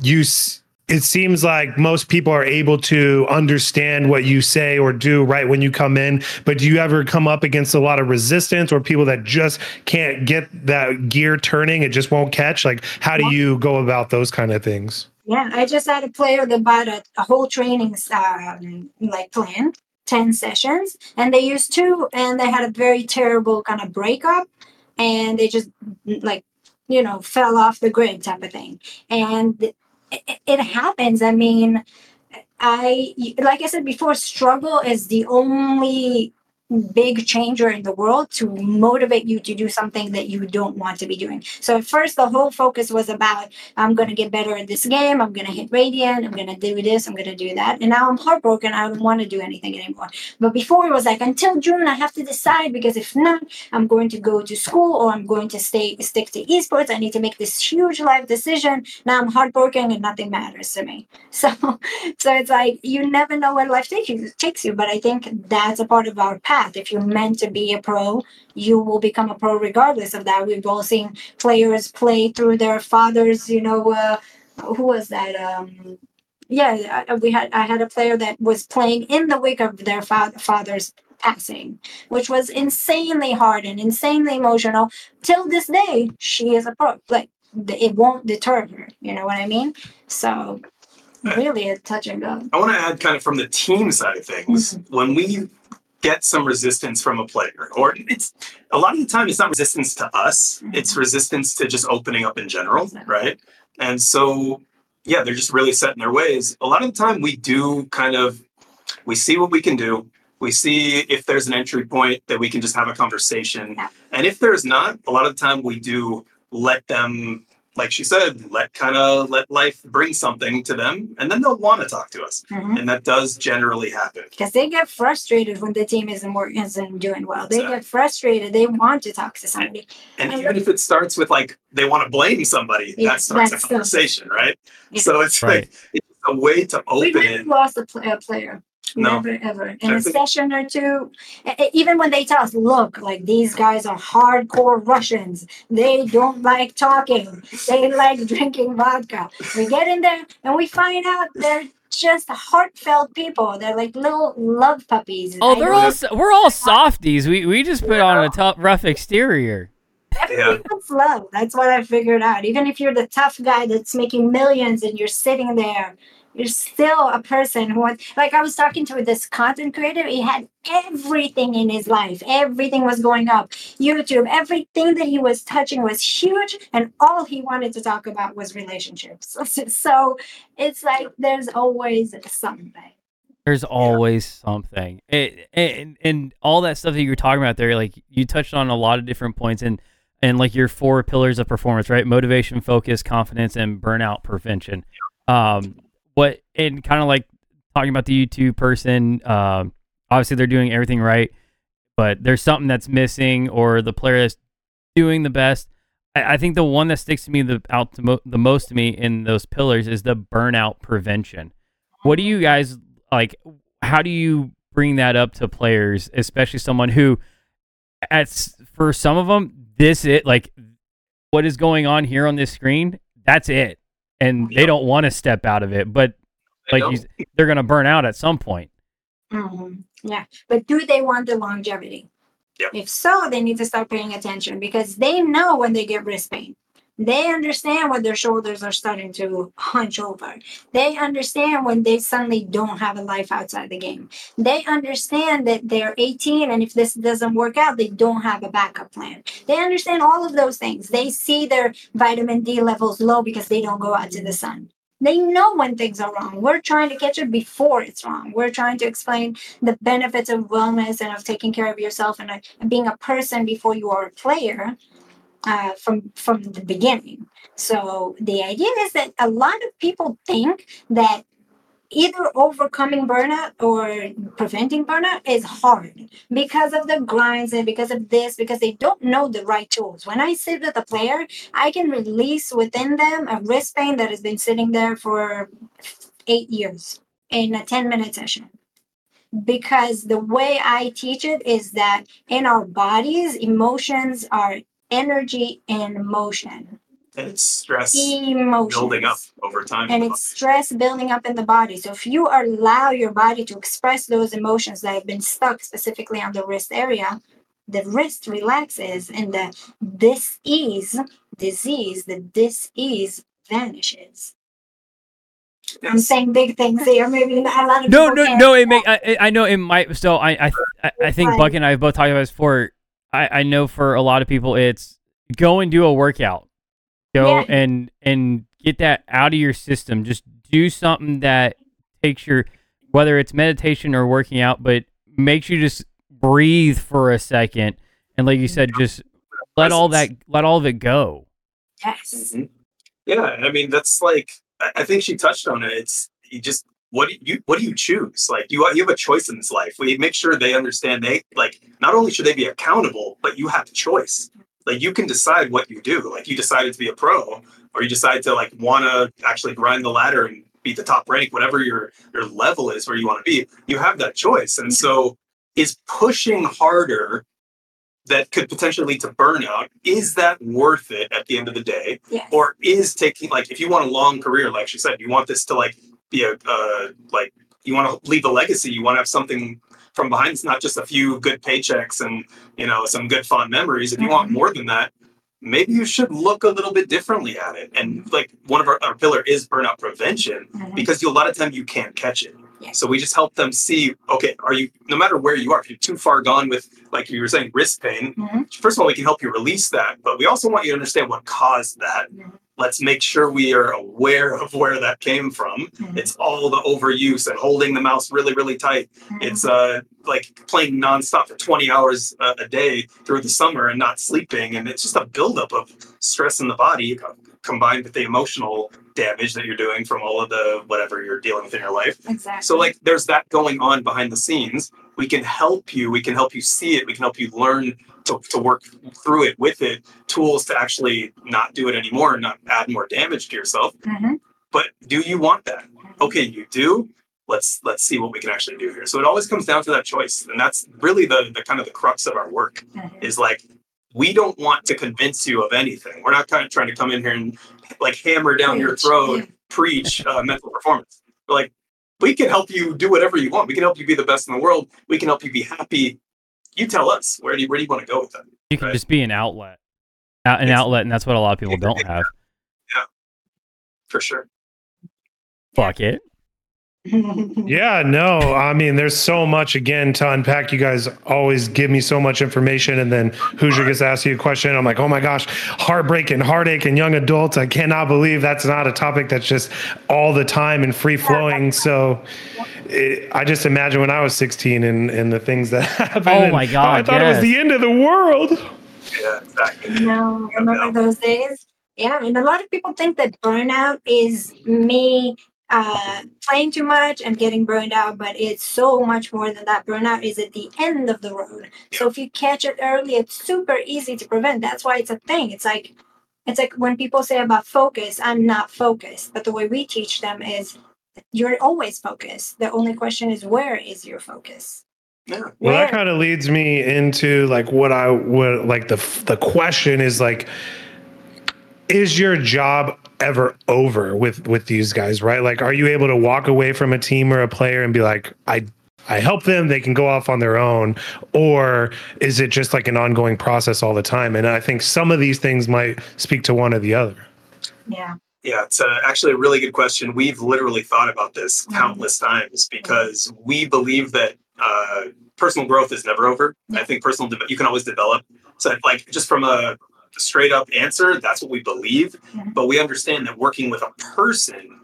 A: you. s- it seems like most people are able to understand what you say or do right when you come in. But do you ever come up against a lot of resistance or people that just can't get that gear turning? It just won't catch. Like, how do you go about those kind of things?
H: Yeah, I just had a player that bought a, a whole training um, like plan, ten sessions, and they used two, and they had a very terrible kind of breakup, and they just like you know fell off the grid type of thing, and it, it- happens. I mean, I like I said before, struggle is the only big changer in the world to motivate you to do something that you don't want to be doing. So at first the whole focus was about I'm going to get better at this game. I'm going to hit Radiant. I'm going to do this. I'm going to do that. And now I'm heartbroken. I don't want to do anything anymore. But before it was like until June, I have to decide because if not, I'm going to go to school or I'm going to stay stick to esports. I need to make this huge life decision. Now I'm heartbroken and nothing matters to me. So, so it's like you never know where life takes you. Takes you. But I think that's a part of our path. If you're meant to be a pro, you will become a pro regardless of that. We've all seen players play through their fathers. You know, uh, who was that? Um, yeah, I- we had I had a player that was playing in the wake of their fa- father's passing, which was insanely hard and insanely emotional. Till this day, she is a pro. Like it won't deter her. You know what I mean? So really, a touch and go.
G: I want to add kind of from the team side of things.
H: Mm-hmm.
G: When we get some resistance from a player, or it's a lot of the time, it's not resistance to us,
H: Mm-hmm.
G: it's resistance to just opening up in general, right? And so, yeah, they're just really set in their ways. A lot of the time, we do kind of, we see what we can do. We see if there's an entry point that we can just have a conversation. And if there's not, a lot of the time we do let them, like she said, let kind of let life bring something to them, and then they'll want to talk to us
H: Mhm.
G: and that does generally happen.
H: because they get frustrated when the team isn't working, isn't doing well. They
G: Exactly.
H: get frustrated. They want to talk to somebody.
G: And
H: And
G: even if it starts with like they want to blame somebody,
H: Yeah,
G: that starts a
H: that's the-
G: conversation, right?
H: Yeah.
G: So it's
F: Right.
G: like it's a way to open
H: never
G: it.
H: lost a, pl- a player.
G: No.
H: Never ever. In
G: I
H: a
G: think-
H: session or two, even when they tell us, look, like these guys are hardcore Russians. They don't like talking. They like drinking vodka. We get in there and we find out they're just heartfelt people. They're like little love puppies.
F: Oh, they're all we're all softies. We we just put on a tough rough exterior.
H: Everybody wants love. That's what I figured out. Even if you're the tough guy that's making millions and you're sitting there you're still a person who wants like i was talking to this content creator he had everything in his life everything was going up youtube everything that he was touching was huge and all he wanted to talk about was relationships so it's like there's always something
F: There's always something, it, and and all that stuff that you were talking about there. Like you touched on a lot of different points, and and like your four pillars of performance, right? Motivation, focus, confidence, and burnout prevention. Um, what and kind of like talking about the YouTube person. Um, obviously they're doing everything right, but there's something that's missing, or the player that's doing the best. I, I think the one that sticks to me the out the, mo- the most to me in those pillars is the burnout prevention. What do you guys like? How do you bring that up to players, especially someone who, at for some of them, this it like what is going on here on this screen. That's it, and they don't want to step out of it, but like you, they're gonna burn out at some point.
H: Mhm. Yeah, but do they want the longevity?
G: Yep.
H: If so, they need to start paying attention because they know when they get wrist pain. They understand when their shoulders are starting to hunch over. They understand when they suddenly don't have a life outside the game. They understand that they're 18 and if this doesn't work out, they don't have a backup plan. They understand all of those things. They see their vitamin D levels low because they don't go out to the sun. They know when things are wrong. We're trying to catch it before it's wrong. We're trying to explain the benefits of wellness and of taking care of yourself and, uh, being a person before you are a player uh, from from the beginning. So the idea is that a lot of people think that either overcoming burnout or preventing burnout is hard because of the grinds and because of this because they don't know the right tools when i sit with a player i can release within them a wrist pain that has been sitting there for eight years in a 10 minute session because the way i teach it is that in our bodies emotions are energy and motion
G: And it's stress
H: emotions
G: building up over time.
H: and it's stress building up in the body. So if you allow your body to express those emotions that have been stuck specifically on the wrist area, the wrist relaxes and the dis-ease disease, the dis-ease vanishes. I'm saying big things here. Maybe not a lot of
F: No,
H: people
F: no, no. It may. I, I- I know it might. So I, I, I- I think
H: Right.
F: Buck and I have both talked about this before. I, I know for a lot of people, it's go and do a workout. Go
H: Yeah.
F: and and get that out of your system. Just do something that takes your, whether it's meditation or working out, but makes you just breathe for a second. And like you said, just let all that, let all of it go.
H: Yes.
G: Mhm. Yeah, I mean that's like I I think she touched on it. It's you just what do you what do you choose? Like you you have a choice in this life. We make sure they understand they like not only should they be accountable, but you have a choice. Like you can decide what you do. Like you decided to be a pro, or you decide to like want to actually grind the ladder and be the top rank, whatever your your level is where you want to be. You have that choice, and so is pushing harder that could potentially lead to burnout is that worth it at the end of the day
H: Yes.
G: or is taking like if you want a long career like she said you want this to like be a uh, like you want to leave a legacy you want to have something from behind it's not just a few good paychecks and you know some good fond memories if you want
H: Mhm.
G: more than that maybe you should look a little bit differently at it and like one of our, our pillar is burnout prevention
H: Mhm.
G: because you, a lot of time you can't catch it
H: Yes.
G: so we just help them see okay are you no matter where you are if you're too far gone with like you were saying wrist pain
H: Mhm.
G: first of all we can help you release that but we also want you to understand what caused that
H: Mhm.
G: Let's make sure we are aware of where that came from
H: Mhm.
G: it's all the overuse and holding the mouse really really tight
H: Mhm.
G: it's uh like playing nonstop for 20 hours a, a day through the summer and not sleeping and it's just a buildup of stress in the body combined with the emotional damage that you're doing from all of the whatever you're dealing with in your life
H: exactly.
G: so like there's that going on behind the scenes. We can help you, we can help you see it, we can help you learn to, to work through it with it, tools to actually not do it anymore and not add more damage to yourself.
H: Mhm.
G: But do you want that? Okay, you do. Let's let's see what we can actually do here. So it always comes down to that choice. And that's really the, the kind of the crux of our work
H: Mhm.
G: is like we don't want to convince you of anything. We're not kind of trying to come in here and like hammer down your throat,
H: yeah.
G: preach uh, mental performance. We're like, we can help you do whatever you want. We can help you be the best in the world. We can help you be happy. You tell us where do you, where do you want to go with that?
F: You can
G: Right.
F: just be an outlet, an
G: Yes.
F: outlet, and that's what a lot of people don't have.
G: Yeah, for sure.
F: Fuck it.
A: Yeah, no, I mean, there's so much again to unpack. You guys always give me so much information, and then Hoosier gets to ask you a question. I'm like, oh my gosh, heartbreak and heartache and young adults. I cannot believe that's not a topic that's just all the time and free flowing. So it, I just imagine when I was 16 and, and the things that happened.
F: Oh my God,
A: I thought it was the end of the world.
G: Yeah, exactly.
H: No, remember those days? Yeah, and a lot of people think that burnout is me uh, playing too much and getting burned out, but it's so much more than that. Burnout is at the end of the road. So if you catch it early, it's super easy to prevent. That's why it's a thing. It's like it's like when people say about focus, I'm not focused, but the way we teach them is you're always focused. The only question is where is your focus?
G: Yeah.
A: Well, that kind of leads me into like what I would like the the question is like is your job ever over with with these guys, right? Like are you able to walk away from a team or a player and be like I I help them, they can go off on their own or is it just like an ongoing process all the time? And I think some of these things might speak to one or the other.
H: Yeah.
G: Yeah, it's uh, actually a really good question. We've literally thought about this
H: Mhm.
G: countless times because we believe that uh, personal growth is never over. I think personal de- you can always develop. So, like, just from a straight up answer, that's what we believe.
H: Mhm.
G: But we understand that working with a person,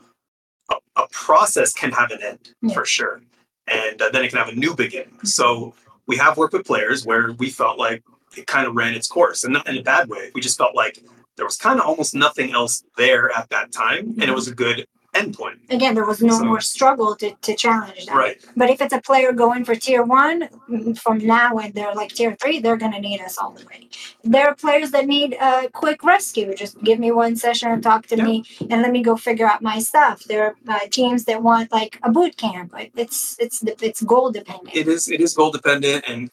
G: a, a process can have an end
H: Yeah.
G: for sure, and uh, then it can have a new beginning. So we have worked with players where we felt like it kind of ran its course, and not in a bad way. We just felt like there was kind of almost nothing else there at that time, and it was a good endpoint.
H: Again, there was no
G: So-
H: more struggle to, to challenge that.
G: Right.
H: But if it's a player going for tier one, mm, from now when they're like tier three, they're going to need us all the way. There are players that need a quick rescue. Just give me one session and talk to
G: Yeah.
H: me, and let me go figure out my stuff. There are uh, teams that want like a boot camp. Like, It's it's it's goal dependent.
G: It is it is goal dependent, and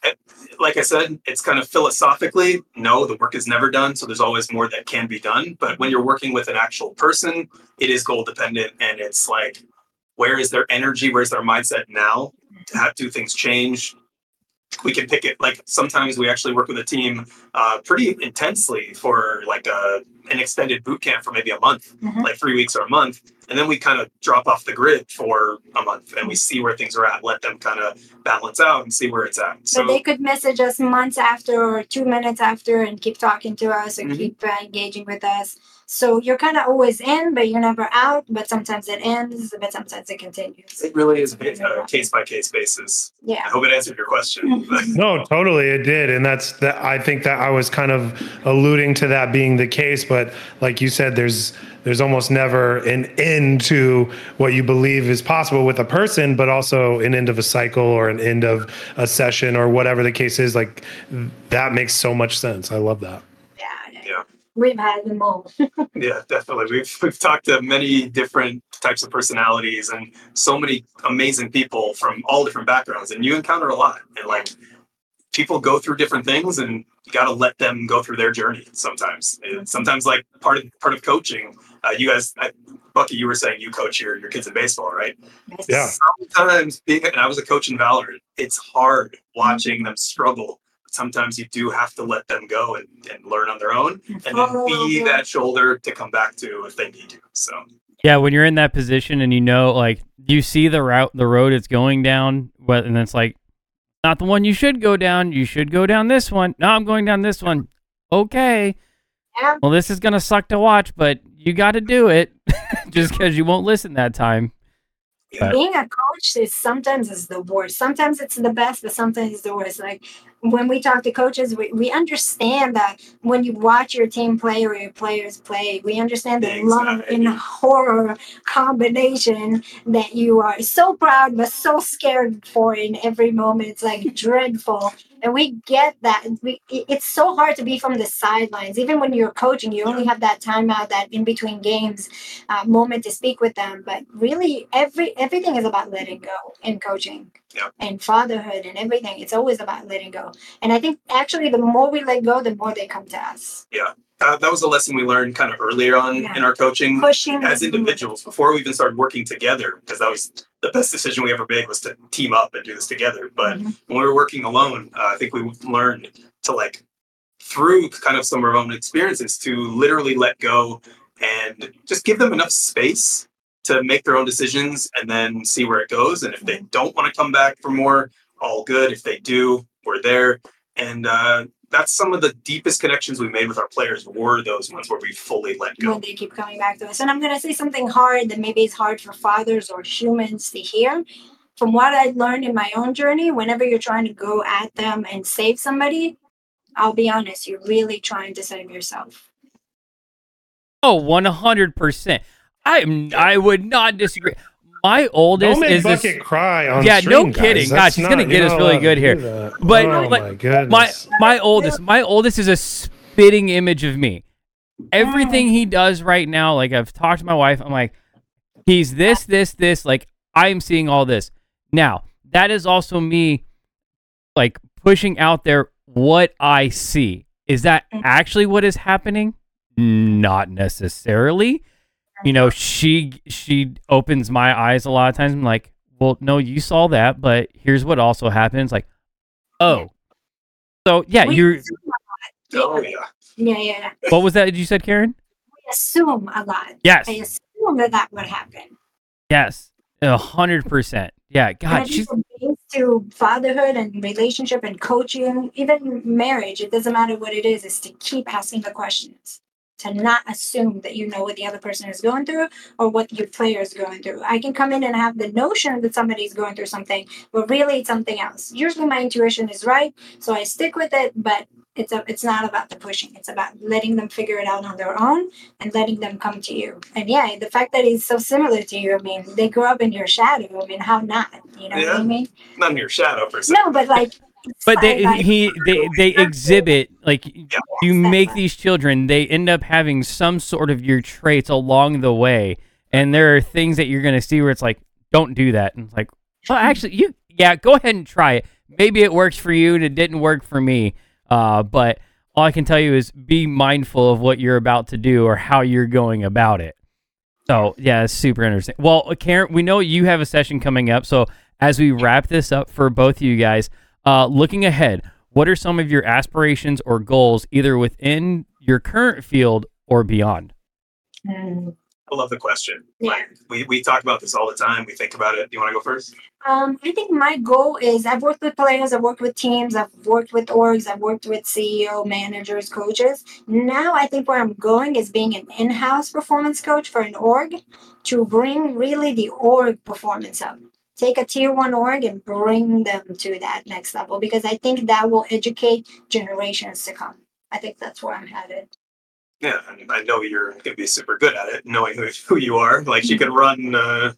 G: like I said, it's kind of philosophically no, the work is never done, so there's always more that can be done. But when you're working with an actual person, it is goal dependent, and it's like where is their energy, where's their mindset now? How do things change? We can pick it like sometimes we actually work with a team uh, pretty intensely for like a an extended boot camp for maybe a month,
H: Mhm.
G: like three weeks or a month, and then we kind of drop off the grid for a month and we see where things are at, let them kind of balance out and see where it's at. So
H: but they could message us months after or two minutes after and keep talking to us and
G: Mhm.
H: keep uh, engaging with us. So you're kind of always in, but you're never out. But sometimes it ends, but sometimes it continues.
G: it really is a case by case basis.
H: Yeah.
G: I hope it answered your question.
A: No, totally, it did, and that's that. I think that I was kind of alluding to that being the case, but like you said, there's there's almost never an end to what you believe is possible with a person, but also an end of a cycle or an end of a session or whatever the case is. Like that makes so much sense. I love that.
H: Yeah.
G: Yeah.
H: We've had them all.
G: Yeah, definitely. We've we've talked to many different types of personalities and so many amazing people from all different backgrounds, and you encounter a lot. And like people go through different things, and you got to let them go through their journey. Sometimes, And sometimes like part of part of coaching. Uh, you guys, I, Bucky, you were saying you coach your your kids in baseball, right?
A: Yeah.
G: Sometimes being, and I was a coach in Valorant. It's hard watching them struggle. Sometimes you do have to let them go and, and learn on their own and then be
H: oh,
G: that shoulder to come back to if they need you. So
F: Yeah, when you're in that position and you know, like, you see the route, the road it's going down, but and it's like, not the one you should go down. You should go down this one. No, I'm going down this one. Okay.
H: Yeah.
F: Well, this is gonna suck to watch, but you got to do it, just because you won't listen that time. But-
H: Being a coach is sometimes is the worst. Sometimes it's the best, but sometimes it's the worst. Like when we talk to coaches, we, we understand that when you watch your team play or your players play, we understand the love and horror combination that you are so proud but so scared for in every moment. It's like dreadful. And we get that. We, it's so hard to be from the sidelines. Even when you're coaching, you only have that timeout, that in between games uh, moment to speak with them. But really, every everything is about letting go in coaching
G: Yeah.
H: and fatherhood and everything. It's always about letting go. And I think actually, the more we let go, the more they come to us.
G: Uh, that was a lesson we learned kind of earlier on
H: Yeah.
G: in our coaching
H: Pushing
G: as individuals before we even started working together because that was the best decision we ever made was to team up and do this together but
H: Mhm.
G: when we were working alone uh, i think we learned to like through kind of some of our own experiences to literally let go and just give them enough space to make their own decisions and then see where it goes. And if they don't want to come back for more, all good. If they do, we're there. And uh, that's some of the deepest connections we made with our players were those ones where we fully let go.
H: when they keep coming back to us. And I'm going to say something hard that maybe is hard for fathers or humans to hear. From what I learned in my own journey, whenever you're trying to go at them and save somebody, I'll be honest, you're really trying to save yourself.
F: Oh, 100%. I am I would not disagree. My oldest
A: Don't make
F: is this,
A: Bucket cry on
F: Yeah, no
A: stream, guys.
F: kidding.
A: That's
F: Gosh, he's gonna get us really good here. But,
A: oh
F: like,
A: my
F: my my oldest my oldest is a spitting image of me. Everything he does right now, like I've talked to my wife, I'm like, he's this, this, this. Like I'm seeing all this. Now that is also me, like pushing out there what I see. Is that actually what is happening? Not necessarily. You know, she she opens my eyes a lot of times. I'm like, well, no, you saw that, but here's what also happens. Like, oh, so yeah,
H: We
F: you're.
H: assume a lot.
G: Oh yeah.
H: Yeah, yeah, yeah.
F: What was that you said, Karin?
H: We assume a lot.
F: Yes.
H: I assume that that would happen.
F: Yes, a hundred percent. Yeah, God, she's
H: think to fatherhood and relationship and coaching, even marriage, it doesn't matter what it is, is to keep asking the questions. To not assume that you know what the other person is going through or what your player is going through. I can come in and have the notion that somebody's going through something, but really it's something else. Usually my intuition is right, so I stick with it, but it's a, it's not about the pushing. It's about letting them figure it out on their own and letting them come to you. And yeah, the fact that it's so similar to you, I mean, they grew up in your shadow. I mean, how not? You know what I mean?
G: Not in your shadow per se.
H: No, but like,
F: but they he they they exhibit like you make these children they end up having some sort of your traits along the way. And there are things that you're going to see where it's like don't do that. And it's like well actually you yeah go ahead and try it. Maybe it works for you and it didn't work for me. Uh but all I can tell you is be mindful of what you're about to do or how you're going about it. So yeah, it's super interesting. Well, Karin, we know you have a session coming up. So as we wrap this up for both of you guys, uh, looking ahead, what are some of your aspirations or goals, either within your current field or beyond?
H: Mm.
G: I love the question.
H: Yeah.
G: Like we, we talk about this all the time. We think about it. Do you want to go first?
H: Um, I think my goal is I've worked with players, I've worked with teams, I've worked with orgs, I've worked with CEO, managers, coaches. Now I think where I'm going is being an in-house performance coach for an org to bring really the org performance up. Take a tier one org and bring them to that next level because I think that will educate generations to come. I think that's where I'm headed.
G: Yeah, and I know you're going to be super good at it, knowing who, who you are. Like you can run uh,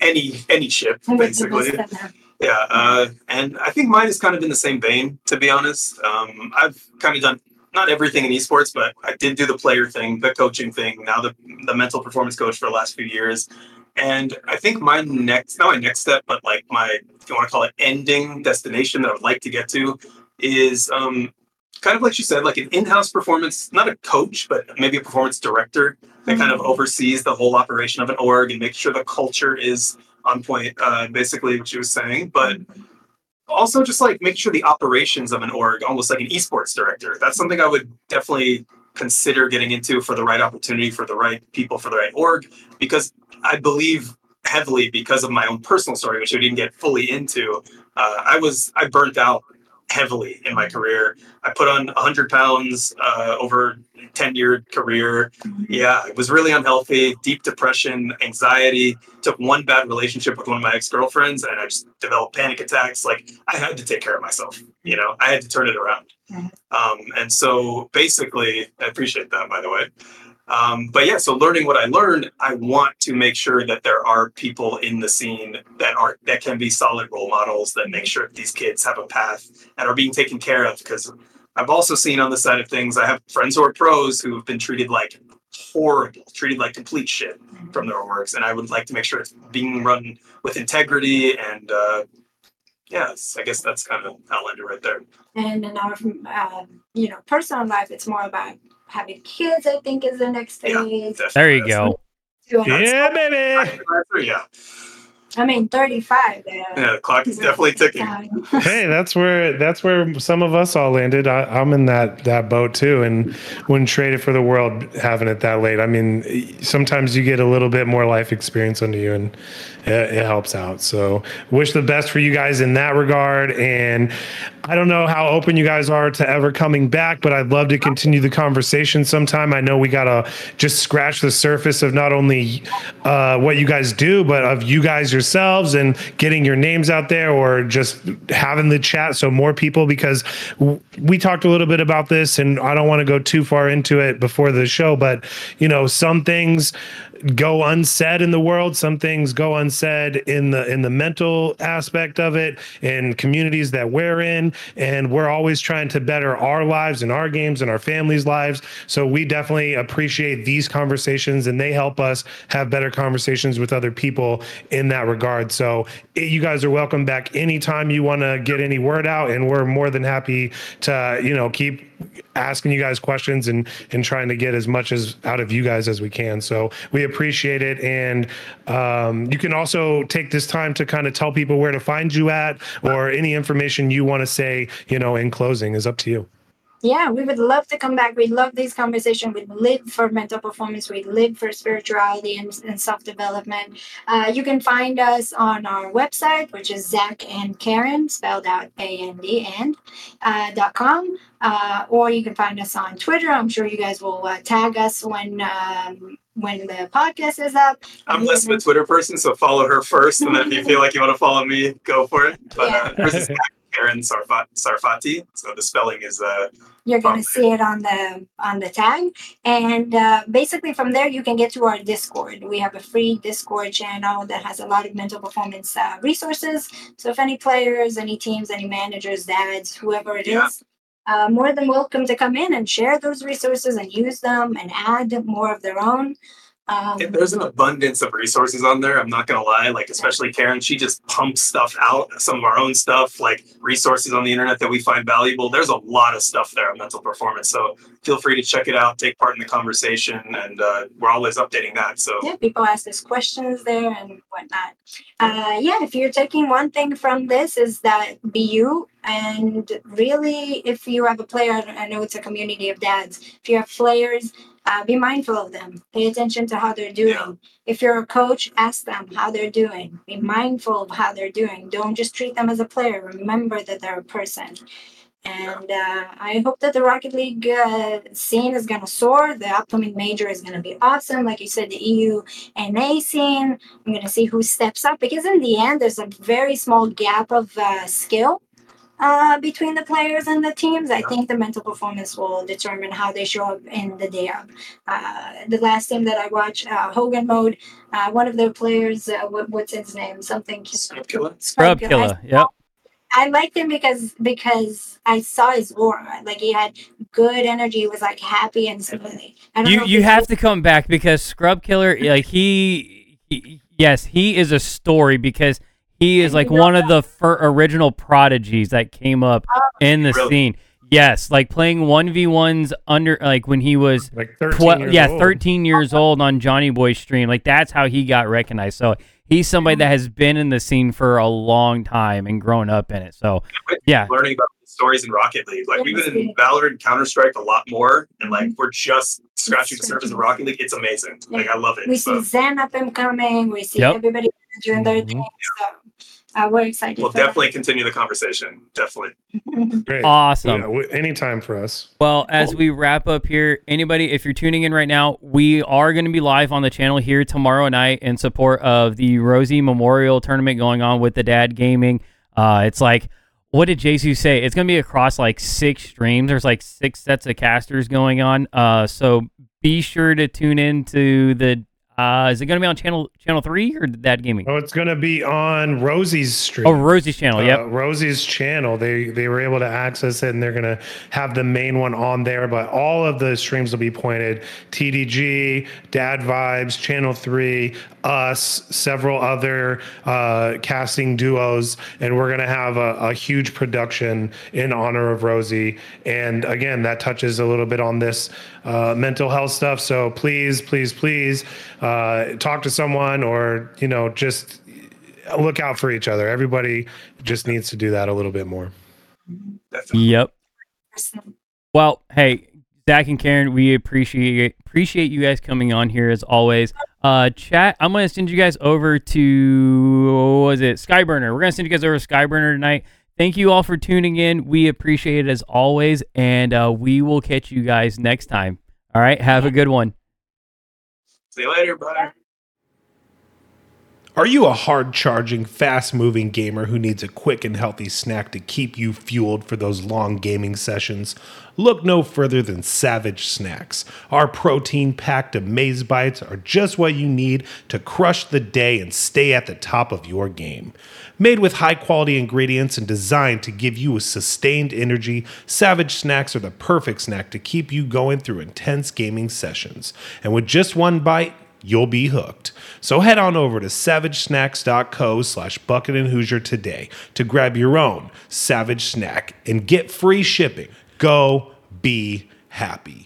G: any any ship basically.
H: best of them.
G: Yeah, uh, and I think mine is kind of in the same vein, to be honest. Um, I've kind of done not everything in esports, but I did do the player thing, the coaching thing, now the the mental performance coach for the last few years. And I think my next, not my next step, but like my, if you want to call it ending destination that I would like to get to is um, kind of like you said, like an in-house performance, not a coach, but maybe a performance director that kind of oversees the whole operation of an org and makes sure the culture is on point, uh, basically what she was saying. But also just like make sure the operations of an org, almost like an esports director. That's something I would definitely consider getting into for the right opportunity, for the right people, for the right org, because I believe heavily because of my own personal story, which I didn't get fully into. Uh, I was I burnt out heavily in my career. I put on 100 pounds uh, over 10 year career. Yeah, it was really unhealthy, deep depression, anxiety. Took one bad relationship with one of my ex girlfriends, and I just developed panic attacks. Like I had to take care of myself. You know, I had to turn it around. Um, and so basically, I appreciate that, by the way. Um, but yeah, so learning what I learned, I want to make sure that there are people in the scene that are that can be solid role models that make sure that these kids have a path and are being taken care of. Because I've also seen on the side of things, I have friends who are pros who have been treated like horrible, treated like complete shit from their works, and I would like to make sure it's being run with integrity and. Uh, Yes, I guess that's kind of it right there.
H: And in our, uh, you know, personal life, it's more about having kids. I think is the next
G: Yeah.
F: There you go.
H: Doing
A: Yeah, baby.
G: Yeah.
H: I mean, 35. Uh,
G: Yeah, the clock is definitely ticking.
A: hey, that's where that's where some of us all landed. I, I'm in that that boat too, and wouldn't trade it for the world having it that late. I mean, sometimes you get a little bit more life experience under you, and it, it helps out. So, wish the best for you guys in that regard. And I don't know how open you guys are to ever coming back, but I'd love to continue the conversation sometime. I know we gotta just scratch the surface of not only uh, what you guys do, but of you guys yourselves and getting your names out there, or just having the chat so more people. Because we talked a little bit about this, and I don't want to go too far into it before the show, but you know, some things go unsaid in the world some things go unsaid in the in the mental aspect of it in communities that we're in. And we're always trying to better our lives and our games and our families lives. So we definitely appreciate these conversations and they help us have better conversations with other people in that regard. So eh, you guys are welcome back anytime you want to get any word out and we're more than happy to you know keep asking you guys questions and and trying to get as much as out of you guys as we can. So we appreciate it, and um, you can also take this time to kind of tell people where to find you at, or any information you want to say. You know, in closing, is up to you.
H: Yeah, we would love to come back. We love these conversations. We live for mental performance. We live for spirituality and, and self development. Uh, you can find us on our website, which is Zack and Karin, spelled out A N D and uh, dot com. Uh, or you can find us on Twitter. I'm sure you guys will uh, tag us when um, when the podcast is up.
G: I'm less of a Twitter person, so follow her first, and then if you feel like you want to follow me, go for it. But uh, hers is Karin Sarfati, Sarfati, so the spelling is uh,
H: you're going to see it on the on the tag and uh, basically from there you can get to our discord we have a free discord channel that has a lot of mental performance uh, resources so if any players any teams any managers dads whoever it
G: Yeah.
H: is, uh, more than welcome to come in and share those resources and use them and add more of their own um,
G: there's an abundance of resources on there. I'm not gonna lie, like especially Karin, she just pumps stuff out, some of our own stuff, like resources on the internet that we find valuable. There's a lot of stuff there on mental performance. So feel free to check it out, take part in the conversation, and uh, we're always updating that. So
H: yeah, people ask us questions there and whatnot. Uh, yeah, if you're taking one thing from this is that be you, and really, if you have a player, I know it's a community of dads. If you have players, uh, be mindful of them. Pay attention to how they're doing.
G: Yeah.
H: If you're a coach, ask them how they're doing. Be mindful of how they're doing. Don't just treat them as a player. Remember that they're a person. And uh, I hope that the Rocket League uh, scene is going to soar. The upcoming major is going to be awesome. Like you said, the EU NA scene. I'm going to see who steps up because in the end, there's a very small gap of uh, skill uh, between the players and the teams. I think the mental performance will determine how they show up in the day of. Uh, the last team that I watched, uh, Hogan Mode, uh, one of their players, uh, what, what's his name? Something.
G: Scrub Killa.
F: Scrub Killa. Yep.
H: I liked him because because I saw his aura. Like he had good energy. He was like happy and smiley. I
F: You
H: know
F: you
H: it's-
F: have to come back because Scrub Killa, like he, he- yes, he is a story because he is like one of the fir- original prodigies that came up oh, in the
G: Really?
F: scene. Yes, like playing one v ones under like when he was
A: Like 13
F: 12
A: years
F: yeah
A: old.
F: 13 years old on Johnnyboi's stream like that's how he got recognized so he's somebody that has been in the scene for a long time and grown up in it so yeah
G: learning about the stories in Rocket League. Like we've been in
H: Yeah.
G: Valorant, Counter Strike a lot more, and like we're just scratching the surface of Rocket League. It's amazing. Like I love it.
H: We
G: So
H: see Zen up and coming. We see
F: Yep.
H: everybody doing their
F: Mhm.
H: thing. So uh, we're excited.
G: we'll
H: for that.
G: definitely continue the conversation. Definitely.
A: Great.
F: awesome
A: Yeah, w- anytime for us.
F: Well, as we wrap up here, anybody, if you're tuning in right now, we are going to be live on the channel here tomorrow night in support of the Rosie Memorial Tournament going on with the Dad Gaming. Uh, it's like, what did Jesus say? It's going to be across like six streams. There's like six sets of casters going on. Uh, so be sure to tune in to the. Uh, is it going to be on channel channel three or Dad Gaming?
A: Oh, it's going to be on Rosie's stream.
F: Oh, Rosie's channel. Yep.
A: Uh, Rosie's channel. They they were able to access it, and they're gonna have the main one on there. But all of the streams will be pointed: TDG, Dad Vibes, Channel Three, us, several other uh, casting duos, and we're gonna have a, a huge production in honor of Rosie. And again, that touches a little bit on this uh, mental health stuff. So please, please, please uh, talk to someone, or you know, just look out for each other. Everybody just needs to do that a little bit more.
G: Definitely.
F: Yep. Well, hey, Zack and Karin, we appreciate appreciate you guys coming on here as always. Uh, chat. I'm gonna send you guys over to what was it Skyburner. We're gonna send you guys over to Skyburner tonight. Thank you all for tuning in. We appreciate it as always, and uh, we will catch you guys next time. All right. Have a good one.
G: See you later. Bye.
A: Are you a hard charging, fast moving gamer who needs a quick and healthy snack to keep you fueled for those long gaming sessions? Look no further than Savage Snacks. Our protein packed Amaze Bites are just what you need to crush the day and stay at the top of your game. Made with high quality ingredients and designed to give you a sustained energy, Savage Snacks are the perfect snack to keep you going through intense gaming sessions. And with just one bite, you'll be hooked. So head on over to savagesnacks.co slash bucket and hoosier today to grab your own Savage Snack and get free shipping. Go be happy.